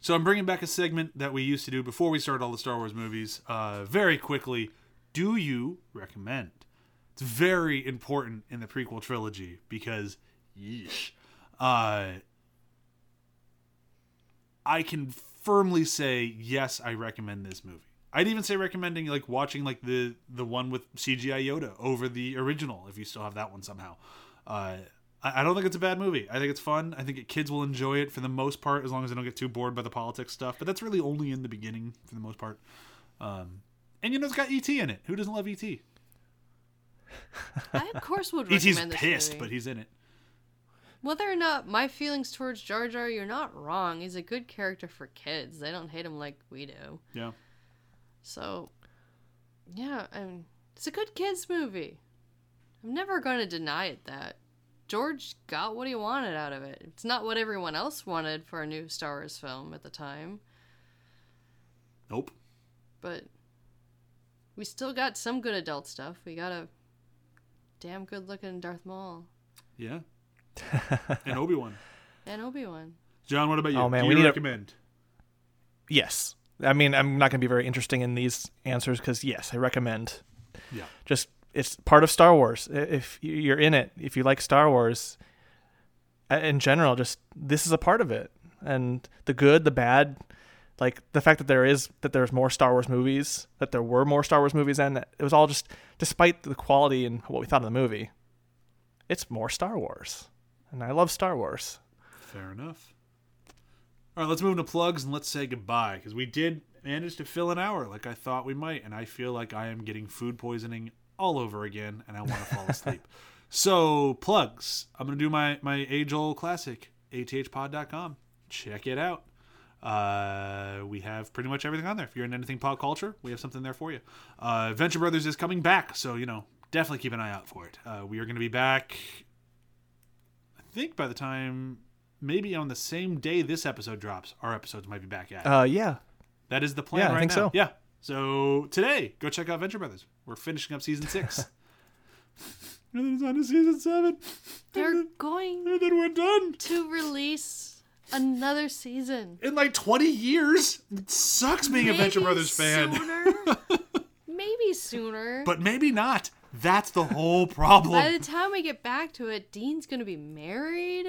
Speaker 1: So I'm bringing back a segment that we used to do before we started all the Star Wars movies. Uh, very quickly, do you recommend? It's very important in the prequel trilogy because, yeesh, uh, I can firmly say yes, I recommend this movie. I'd even say recommending like watching like the the one with CGI Yoda over the original if you still have that one somehow. Uh, I, I don't think it's a bad movie. I think it's fun. I think it, kids will enjoy it for the most part as long as they don't get too bored by the politics stuff. But that's really only in the beginning for the most part. Um, and you know it's got ET in it. Who doesn't love ET?
Speaker 3: I of course would
Speaker 1: ET's
Speaker 3: recommend this
Speaker 1: pissed,
Speaker 3: movie.
Speaker 1: but he's in it.
Speaker 3: Whether or not my feelings towards Jar Jar, you're not wrong. He's a good character for kids. They don't hate him like we do.
Speaker 1: Yeah.
Speaker 3: So, yeah, I mean, it's a good kids movie. I'm never going to deny it that. George got what he wanted out of it. It's not what everyone else wanted for a new Star Wars film at the time,
Speaker 1: Nope.
Speaker 3: but we still got some good adult stuff. We got a damn good looking Darth Maul
Speaker 1: Yeah. and Obi Wan.
Speaker 3: and Obi Wan.
Speaker 1: John, what about you?
Speaker 2: Oh, man,
Speaker 1: Do
Speaker 2: we
Speaker 1: you
Speaker 2: need a-
Speaker 1: recommend?
Speaker 2: Yes. I mean, I'm not going to be very interesting in these answers because yes, I recommend.
Speaker 1: Yeah.
Speaker 2: Just it's part of Star Wars. If you're in it, if you like Star Wars, uh, in general, just this is a part of it, and the good, the bad, like the fact that there is that there's more Star Wars movies, that there were more Star Wars movies, and it was all just despite the quality and what we thought of the movie, it's more Star Wars, and I love Star Wars.
Speaker 1: Fair enough. All right, let's move into plugs and let's say goodbye because we did manage to fill an hour like I thought we might, and I feel like I am getting food poisoning all over again, and I want to fall asleep. So plugs. I'm gonna do my my age old classic, athpod.com. Check it out. Uh, we have pretty much everything on there. If you're in anything pop culture, we have something there for you. Uh, Venture Brothers is coming back, so you know definitely keep an eye out for it. Uh, we are going to be back. I think by the time maybe on the same day this episode drops, our episodes might be back at. it.
Speaker 2: Uh, yeah,
Speaker 1: that is the plan
Speaker 2: yeah, I
Speaker 1: right
Speaker 2: think
Speaker 1: now.
Speaker 2: so.
Speaker 1: Yeah. So today, go check out Venture Brothers. We're finishing up season six. and then it's on to season seven.
Speaker 3: They're going
Speaker 1: And then we're done.
Speaker 3: to release another season.
Speaker 1: In like 20 years. It sucks being a Venture Brothers fan.
Speaker 3: Sooner. Maybe sooner.
Speaker 1: But maybe not. That's the whole problem.
Speaker 3: By the time we get back to it, Dean's gonna be married,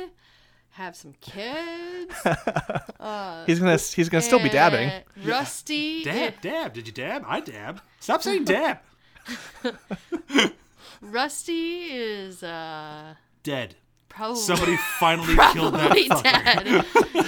Speaker 3: have some kids.
Speaker 2: he's gonna he's gonna still be dabbing.
Speaker 3: Rusty.
Speaker 1: Dab, dab. Did you dab? I dab. Stop saying dab.
Speaker 3: Rusty is uh
Speaker 1: Dead.
Speaker 3: probably
Speaker 1: Somebody finally killed that
Speaker 3: probably
Speaker 1: fucker.
Speaker 3: dead.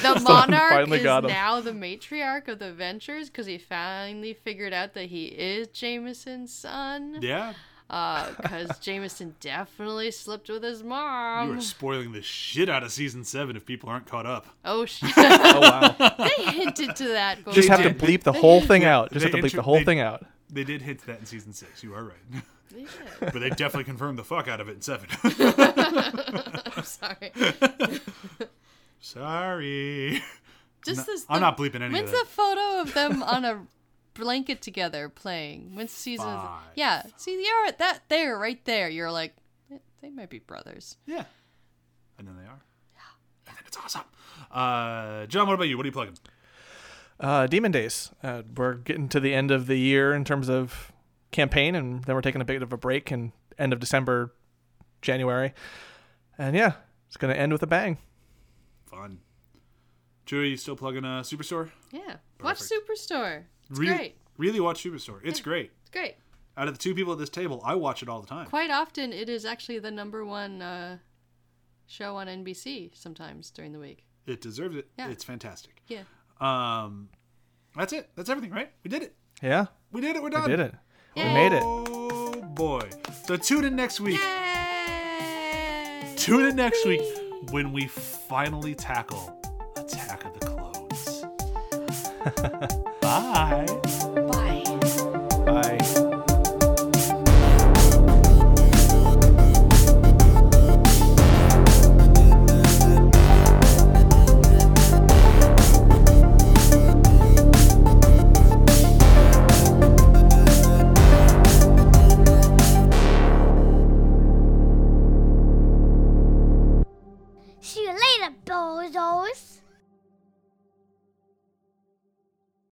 Speaker 3: The monarch is now the matriarch of the Ventures because he finally figured out that he is Jameson's son.
Speaker 1: Yeah.
Speaker 3: Uh, because Jameson definitely slept with his mom.
Speaker 1: You are spoiling the shit out of season seven if people aren't caught up.
Speaker 3: Oh shit!
Speaker 2: Oh wow!
Speaker 3: they hinted to that. Before.
Speaker 2: Just have to bleep the whole thing out. Just
Speaker 1: they
Speaker 2: have to bleep
Speaker 1: intro-
Speaker 2: the whole
Speaker 1: they-
Speaker 2: thing out.
Speaker 1: They did hint to that in season six. You are right.
Speaker 3: They
Speaker 1: but they definitely confirmed the fuck out of it in seven.
Speaker 3: I'm sorry.
Speaker 1: Sorry.
Speaker 3: Just
Speaker 1: not-
Speaker 3: this.
Speaker 1: I'm
Speaker 3: the-
Speaker 1: not bleeping any of
Speaker 3: When's
Speaker 1: that.
Speaker 3: the photo of them on a blanket together playing? When season?
Speaker 1: Five.
Speaker 3: Yeah. See, you're at that there, right there. You're like, they might be brothers.
Speaker 1: Yeah. And then they are. Yeah. And then it's awesome. Uh, John, what about you? What are you plugging?
Speaker 2: Uh, Demon Days. Uh, we're getting to the end of the year in terms of campaign, and then we're taking a bit of a break in end of December, January, and yeah, it's gonna end with a bang.
Speaker 1: Fun. Chewy, you still plugging uh, Superstore?
Speaker 3: Yeah. Watch Superstore. It's
Speaker 1: really,
Speaker 3: great.
Speaker 1: Really watch Superstore. It's great.
Speaker 3: It's great.
Speaker 1: Out of the two people at this table, I watch it all the time.
Speaker 3: Quite often, it is actually the number one uh, show on NBC. Sometimes during the week.
Speaker 1: It deserves it.
Speaker 3: Yeah.
Speaker 1: It's fantastic.
Speaker 3: Yeah.
Speaker 1: Um, that's it. That's everything, right? We did it.
Speaker 2: Yeah,
Speaker 1: We did it. We're done.
Speaker 2: we did it.
Speaker 3: Yay.
Speaker 2: We made it.
Speaker 1: Oh boy. So tune in next week.
Speaker 3: Yay!
Speaker 1: Tune in next week when we finally tackle Attack of the Clones. Bye. Bye. Bye.